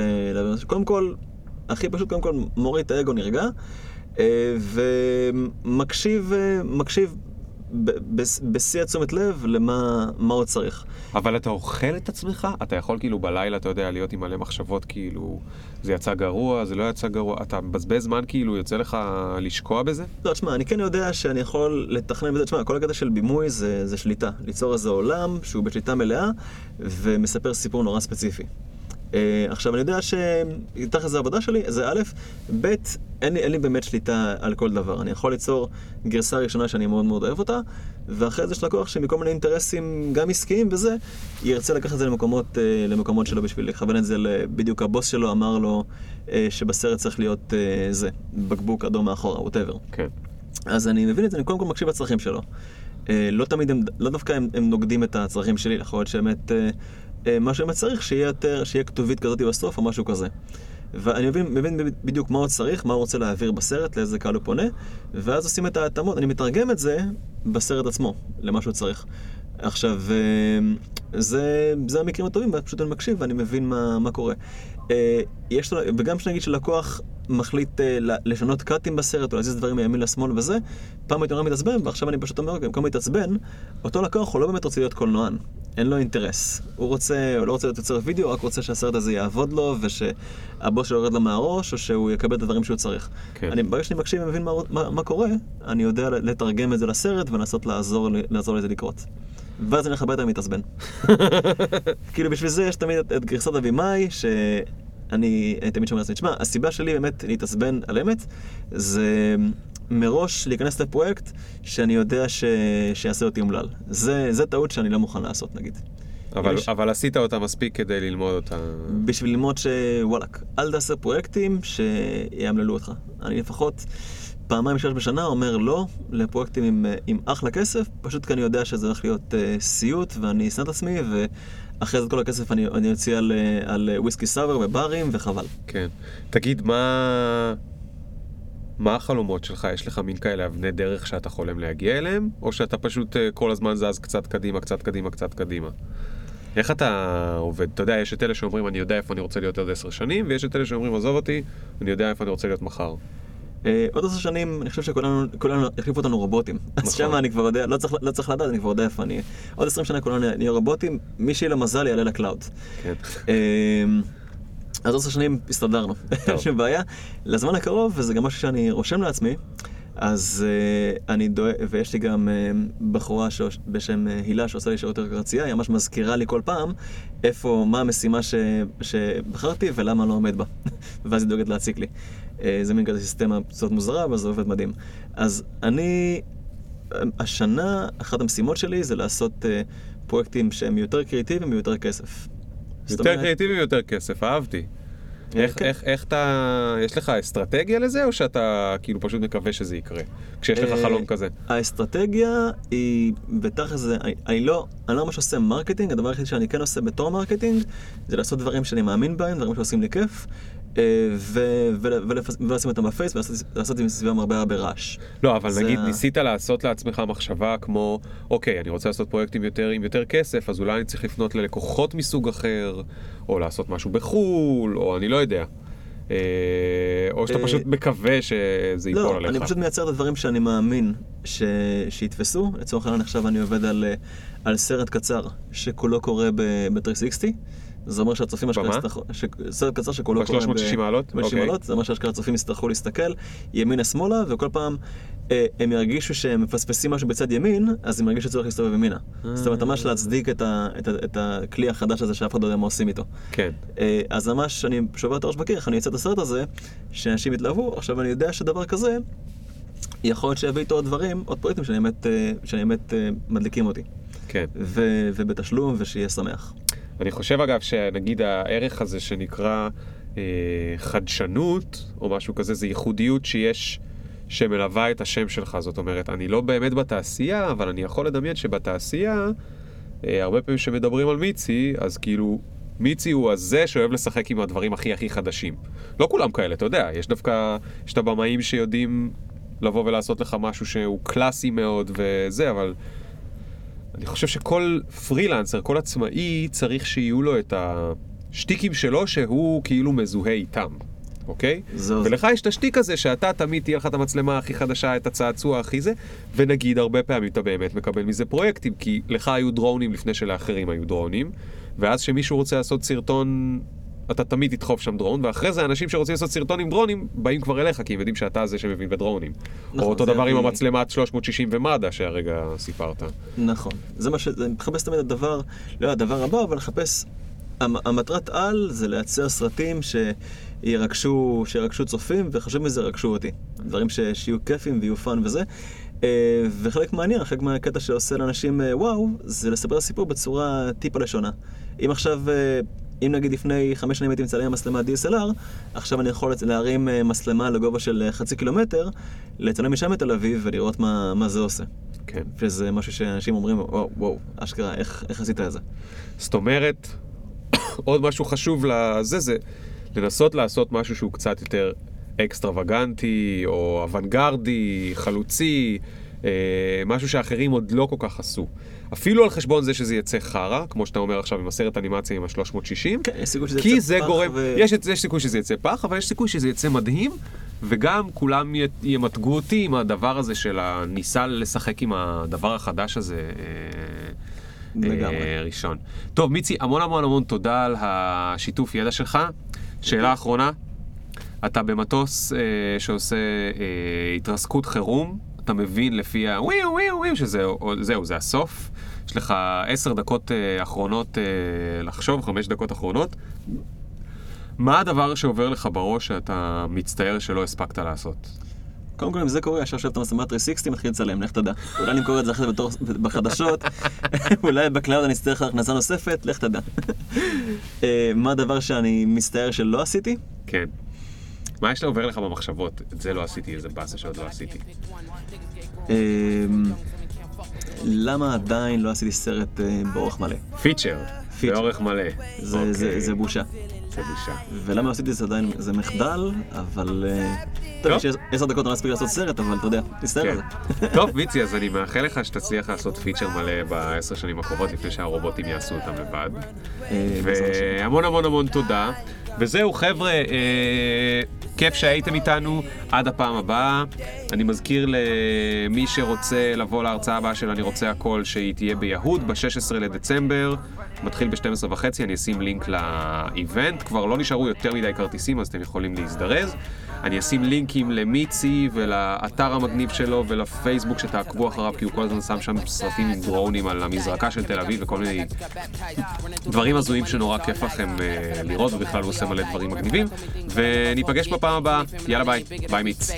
קודם כל, הכי פשוט, קודם כל, מוריד את האגו, נרגע, אה, ומקשיב, אה, מקשיב בשיא התשומת לב למה מה הוא צריך. אבל אתה אוכל את עצמך? אתה יכול כאילו בלילה, אתה יודע, להיות עם מלא מחשבות כאילו, זה יצא גרוע, זה לא יצא גרוע, אתה מבזבז זמן כאילו, יוצא לך לשקוע בזה? לא, תשמע, אני כן יודע שאני יכול לתכנן בזה, תשמע, כל הקטע של בימוי זה, זה שליטה. ליצור איזה עולם שהוא בשליטה מלאה ומספר סיפור נורא ספציפי. Uh, עכשיו, אני יודע שתכל'ס זה העבודה שלי, זה א', ב', אין לי, אין לי באמת שליטה על כל דבר. אני יכול ליצור גרסה ראשונה שאני מאוד מאוד אוהב אותה, ואחרי זה יש לקוח שמכל מיני אינטרסים, גם עסקיים וזה, ירצה לקחת את זה למקומות, uh, למקומות שלו בשביל לכוון את זה, בדיוק הבוס שלו אמר לו uh, שבסרט צריך להיות uh, זה, בקבוק אדום מאחורה, ווטאבר. כן. אז אני מבין את זה, אני קודם כל מקשיב לצרכים שלו. אה, לא תמיד הם, לא דווקא הם, הם נוגדים את הצרכים שלי, יכול להיות שבאמת אה, מה שבאמת צריך, שיהיה יותר, שיהיה כתובית כזאת בסוף או משהו כזה. ואני מבין, מבין בדיוק מה הוא צריך, מה הוא רוצה להעביר בסרט, לאיזה קהל הוא פונה, ואז עושים את ההתאמות, אני מתרגם את זה בסרט עצמו, למה שהוא צריך. עכשיו, אה, זה, זה המקרים הטובים, פשוט אני מקשיב ואני מבין מה, מה קורה. אה, יש, וגם כשנגיד שלקוח מחליט אה, לשנות קאטים בסרט או להזיז דברים מימין לשמאל וזה, פעם הייתי אומר מתעצבן, ועכשיו אני פשוט אומר, במקום להתעצבן, אותו לקוח הוא לא באמת רוצה להיות קולנוען, אין לו אינטרס. הוא רוצה, הוא לא רוצה להיות יוצר וידאו, רק רוצה שהסרט הזה יעבוד לו, ושהבוס שלו יורד לו מהראש, או שהוא יקבל את הדברים שהוא צריך. כן. אני, ברגע שאני מקשיב ומבין מה, מה, מה קורה, אני יודע לתרגם את זה לסרט ולנסות לעזור, לעזור לזה לקרות. ואז אני הולך הביתה ומתעצבן. כאילו בשביל זה יש תמיד את, את גרסת אבימאי, שאני תמיד שומע לעצמי, תשמע, הסיבה שלי באמת להתעצבן על אמת, זה מראש להיכנס לפרויקט שאני יודע ש... שיעשה אותי אומלל. זה, זה טעות שאני לא מוכן לעשות נגיד. אבל, יש... אבל עשית אותה מספיק כדי ללמוד אותה. בשביל ללמוד שוואלאק, אל תעשה פרויקטים שיאמללו אותך. אני לפחות... פעמיים שלוש בשנה אומר לא לפרויקטים עם, אה, עם אחלה כסף, פשוט כי אני יודע שזה הולך להיות uh, סיוט ואני אשנא את עצמי ואחרי זה את כל הכסף אני, אני אוציא על, uh, על וויסקי סאבר וברים וחבל. כן. תגיד, מה... מה החלומות שלך? יש לך מין כאלה אבני דרך שאתה חולם להגיע אליהם? או שאתה פשוט uh, כל הזמן זז קצת קדימה, קצת קדימה, קצת קדימה? איך אתה עובד? אתה יודע, יש את אלה שאומרים אני יודע איפה אני רוצה להיות עוד עשר שנים, ויש את אלה שאומרים עזוב אותי, אני יודע איפה אני רוצה להיות מחר. אה, עוד עשר שנים, אני חושב שכולנו יחליפו אותנו רובוטים. אז נכון. שמה אני כבר יודע, לא, לא צריך לדעת, אני כבר יודע איפה אני... עוד עשרים שנה כולנו נהיה רובוטים, מי שיהיה למזל יעלה לקלאוד. כן. אז עשר שנים הסתדרנו, אין שום בעיה. לזמן הקרוב, וזה גם משהו שאני רושם לעצמי, אז uh, אני דואג, ויש לי גם uh, בחורה ש... בשם uh, הילה שעושה לי שירות רצייה, היא ממש מזכירה לי כל פעם איפה, מה המשימה ש... שבחרתי ולמה אני לא עומד בה. ואז היא דואגת להציק לי. אה, זה מין כזה סיסטמה קצת מוזרה, אבל זה עובד מדהים. אז אני, השנה, אחת המשימות שלי זה לעשות אה, פרויקטים שהם יותר קריאיטיביים ויותר כסף. יותר קריאיטיביים ויותר כסף, אהבתי. איך, כן. איך, איך אתה, יש לך אסטרטגיה לזה, או שאתה כאילו פשוט מקווה שזה יקרה, כשיש לך אה, חלום כזה? האסטרטגיה היא, בתכל'ס זה, אני, אני לא, אני לא ממש עושה marketing, הדבר היחיד שאני כן עושה בתור marketing, זה לעשות דברים שאני מאמין בהם, דברים שעושים לי כיף, אה, ולשים אותם בפייס ולעשות עם סביבם הרבה הרבה רעש. לא, אבל נגיד ניסית לעשות לעצמך מחשבה כמו, אוקיי, אני רוצה לעשות פרויקטים יותר עם יותר כסף, אז אולי אני צריך לפנות ללקוחות מסוג אחר, או לעשות משהו בחו"ל, או אני לא יודע. אה, או שאתה אה, פשוט מקווה שזה ייפול עליך. לא, אני פשוט מייצר את הדברים שאני מאמין שיתפסו. לצורך העניין עכשיו אני עובד על סרט קצר שכולו קורה ב-360. זה אומר שהצופים אשכרה יצטרכו, סרט קצר שכולו קורה ב-360 מעלות? ב-360 אוקיי. מעלות, זה אומר שאשכרה הצופים יצטרכו להסתכל ימינה שמאלה, וכל פעם אה, הם ירגישו שהם מפספסים משהו בצד ימין, אז הם ירגישו שצריך להסתובב ימינה. זאת אומרת, ממש להצדיק את, ה, את, ה, את הכלי החדש הזה שאף אחד לא יודע מה עושים איתו. כן. אה, אז ממש, אני שובר את הראש בקיר, איך אני אצא את הסרט הזה, שאנשים יתלהבו, עכשיו אני יודע שדבר כזה, יכול להיות שיביא איתו עוד דברים, עוד פרויקטים שאני באמת, אה, שאני באמת אה, מדליקים אותי. כן. ו, ובתשלום, ושיהיה שמח. אני חושב אגב שנגיד הערך הזה שנקרא אה, חדשנות או משהו כזה, זה ייחודיות שיש, שמלווה את השם שלך. זאת אומרת, אני לא באמת בתעשייה, אבל אני יכול לדמיין שבתעשייה, אה, הרבה פעמים כשמדברים על מיצי, אז כאילו... מיצי הוא הזה שאוהב לשחק עם הדברים הכי הכי חדשים. לא כולם כאלה, אתה יודע, יש דווקא, יש את הבמאים שיודעים לבוא ולעשות לך משהו שהוא קלאסי מאוד וזה, אבל אני חושב שכל פרילנסר, כל עצמאי, צריך שיהיו לו את השטיקים שלו שהוא כאילו מזוהה איתם, אוקיי? זו ולך יש את השטיק הזה שאתה תמיד תהיה לך את המצלמה הכי חדשה, את הצעצוע הכי זה, ונגיד הרבה פעמים אתה באמת מקבל מזה פרויקטים, כי לך היו דרונים לפני שלאחרים היו דרונים, ואז כשמישהו רוצה לעשות סרטון אתה תמיד תדחוף שם דרון, ואחרי זה אנשים שרוצים לעשות סרטון עם דרונים, באים כבר אליך, כי הם יודעים שאתה זה שמבין בדרונים. נכון, או אותו דבר עם המצלמת 360 ומד"א שהרגע סיפרת. נכון. זה מה ש... אני מחפש תמיד הדבר, לא הדבר הבא, אבל לחפש... המטרת על זה לייצר סרטים שירגשו, שירגשו צופים, וחשוב מזה ירגשו אותי. דברים ש... שיהיו כיפים ויהיו fun וזה. אה, וחלק מעניין, חלק מהקטע שעושה לאנשים אה, וואו, זה לספר סיפור בצורה טיפה לשונה. אם עכשיו... אם נגיד לפני חמש שנים הייתי מצלם מצלמת DSLR, עכשיו אני יכול להרים אה, מצלמה לגובה של אה, חצי קילומטר, לצלם משם את תל אביב ולראות מה, מה זה עושה. כן. וזה משהו שאנשים אומרים, וואו, וואו, אשכרה, איך, איך עשית את זה? זאת אומרת, עוד משהו חשוב לזה, זה לנסות לעשות משהו שהוא קצת יותר אקסטרווגנטי, או אוונגרדי, חלוצי, אה, משהו שאחרים עוד לא כל כך עשו. אפילו על חשבון זה שזה יצא חרא, כמו שאתה אומר עכשיו עם הסרט אנימציה עם ה-360. כן, יש סיכוי שזה כי יצא זה פח גורם, ו- יש, יש סיכוי שזה יצא פח, אבל יש סיכוי שזה יצא מדהים, וגם כולם י- ימתגו אותי עם הדבר הזה של הניסה לשחק עם הדבר החדש הזה. אה, לגמרי. אה, ראשון. טוב, מיצי, המון המון המון תודה על השיתוף ידע שלך. שאלה אחרונה, אתה במטוס אה, שעושה אה, התרסקות חירום, אתה מבין לפי ה... וויו וויו שזהו, זהו, זה הסוף. יש לך עשר דקות אה, אחרונות אה, לחשוב, חמש דקות אחרונות. מה הדבר שעובר לך בראש שאתה מצטער שלא הספקת לעשות? קודם כל, אם זה קורה, ישר יושב את המצלמה 360, מתחיל לצלם, לך תדע. אולי אני קורא את זה אחרי זה בחדשות, אולי ב cloud אני אצטרך הכנסה נוספת, לך תדע. אה, מה הדבר שאני מצטער שלא עשיתי? כן. מה יש לעובר לך במחשבות? את זה לא עשיתי, איזה באסה שעוד לא עשיתי. אה, למה עדיין לא עשיתי סרט אה, באורך מלא? פיצ'ר. באורך מלא. זה- זה אוקיי. זה בושה. זה בושה. ולמה לא עשיתי את זה עדיין, זה מחדל, אבל... אה, טוב. יש עשר דקות לא מספיק לעשות סרט, אבל אתה יודע, תסתכל על כן. זה. טוב, ויצי, אז אני מאחל לך שתצליח לעשות פיצ'ר מלא בעשר שנים הקרובות, לפני שהרובוטים יעשו אותם לבד. אה. והמון המון המון תודה. וזהו, חבר'ה, אה, כיף שהייתם איתנו. עד הפעם הבאה. אני מזכיר למי שרוצה לבוא להרצאה הבאה של אני רוצה הכל, שהיא תהיה ביהוד ב-16 לדצמבר. מתחיל ב-12 וחצי, אני אשים לינק לאיבנט. כבר לא נשארו יותר מדי כרטיסים, אז אתם יכולים להזדרז. אני אשים לינקים למיצי ולאתר המגניב שלו ולפייסבוק שתעקבו אחריו, כי הוא כל הזמן שם שם סרטים עם דרונים על המזרקה של תל אביב וכל מיני דברים הזויים שנורא כיף לכם אה, לראות, ובכלל הוא עושה מלא דברים מגניבים. וניפגש בפעם הבאה, יאללה ביי, ביי מיץ.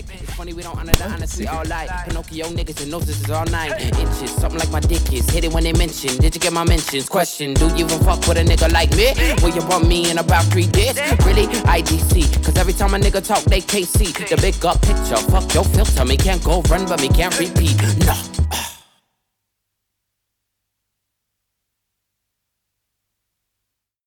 Do you even fuck with a nigga like me? Will you bump me in about three days? Really? IDC. Cause every time a nigga talk, they can't see the big up picture. Fuck your filter. Me can't go run, but me can't repeat. No.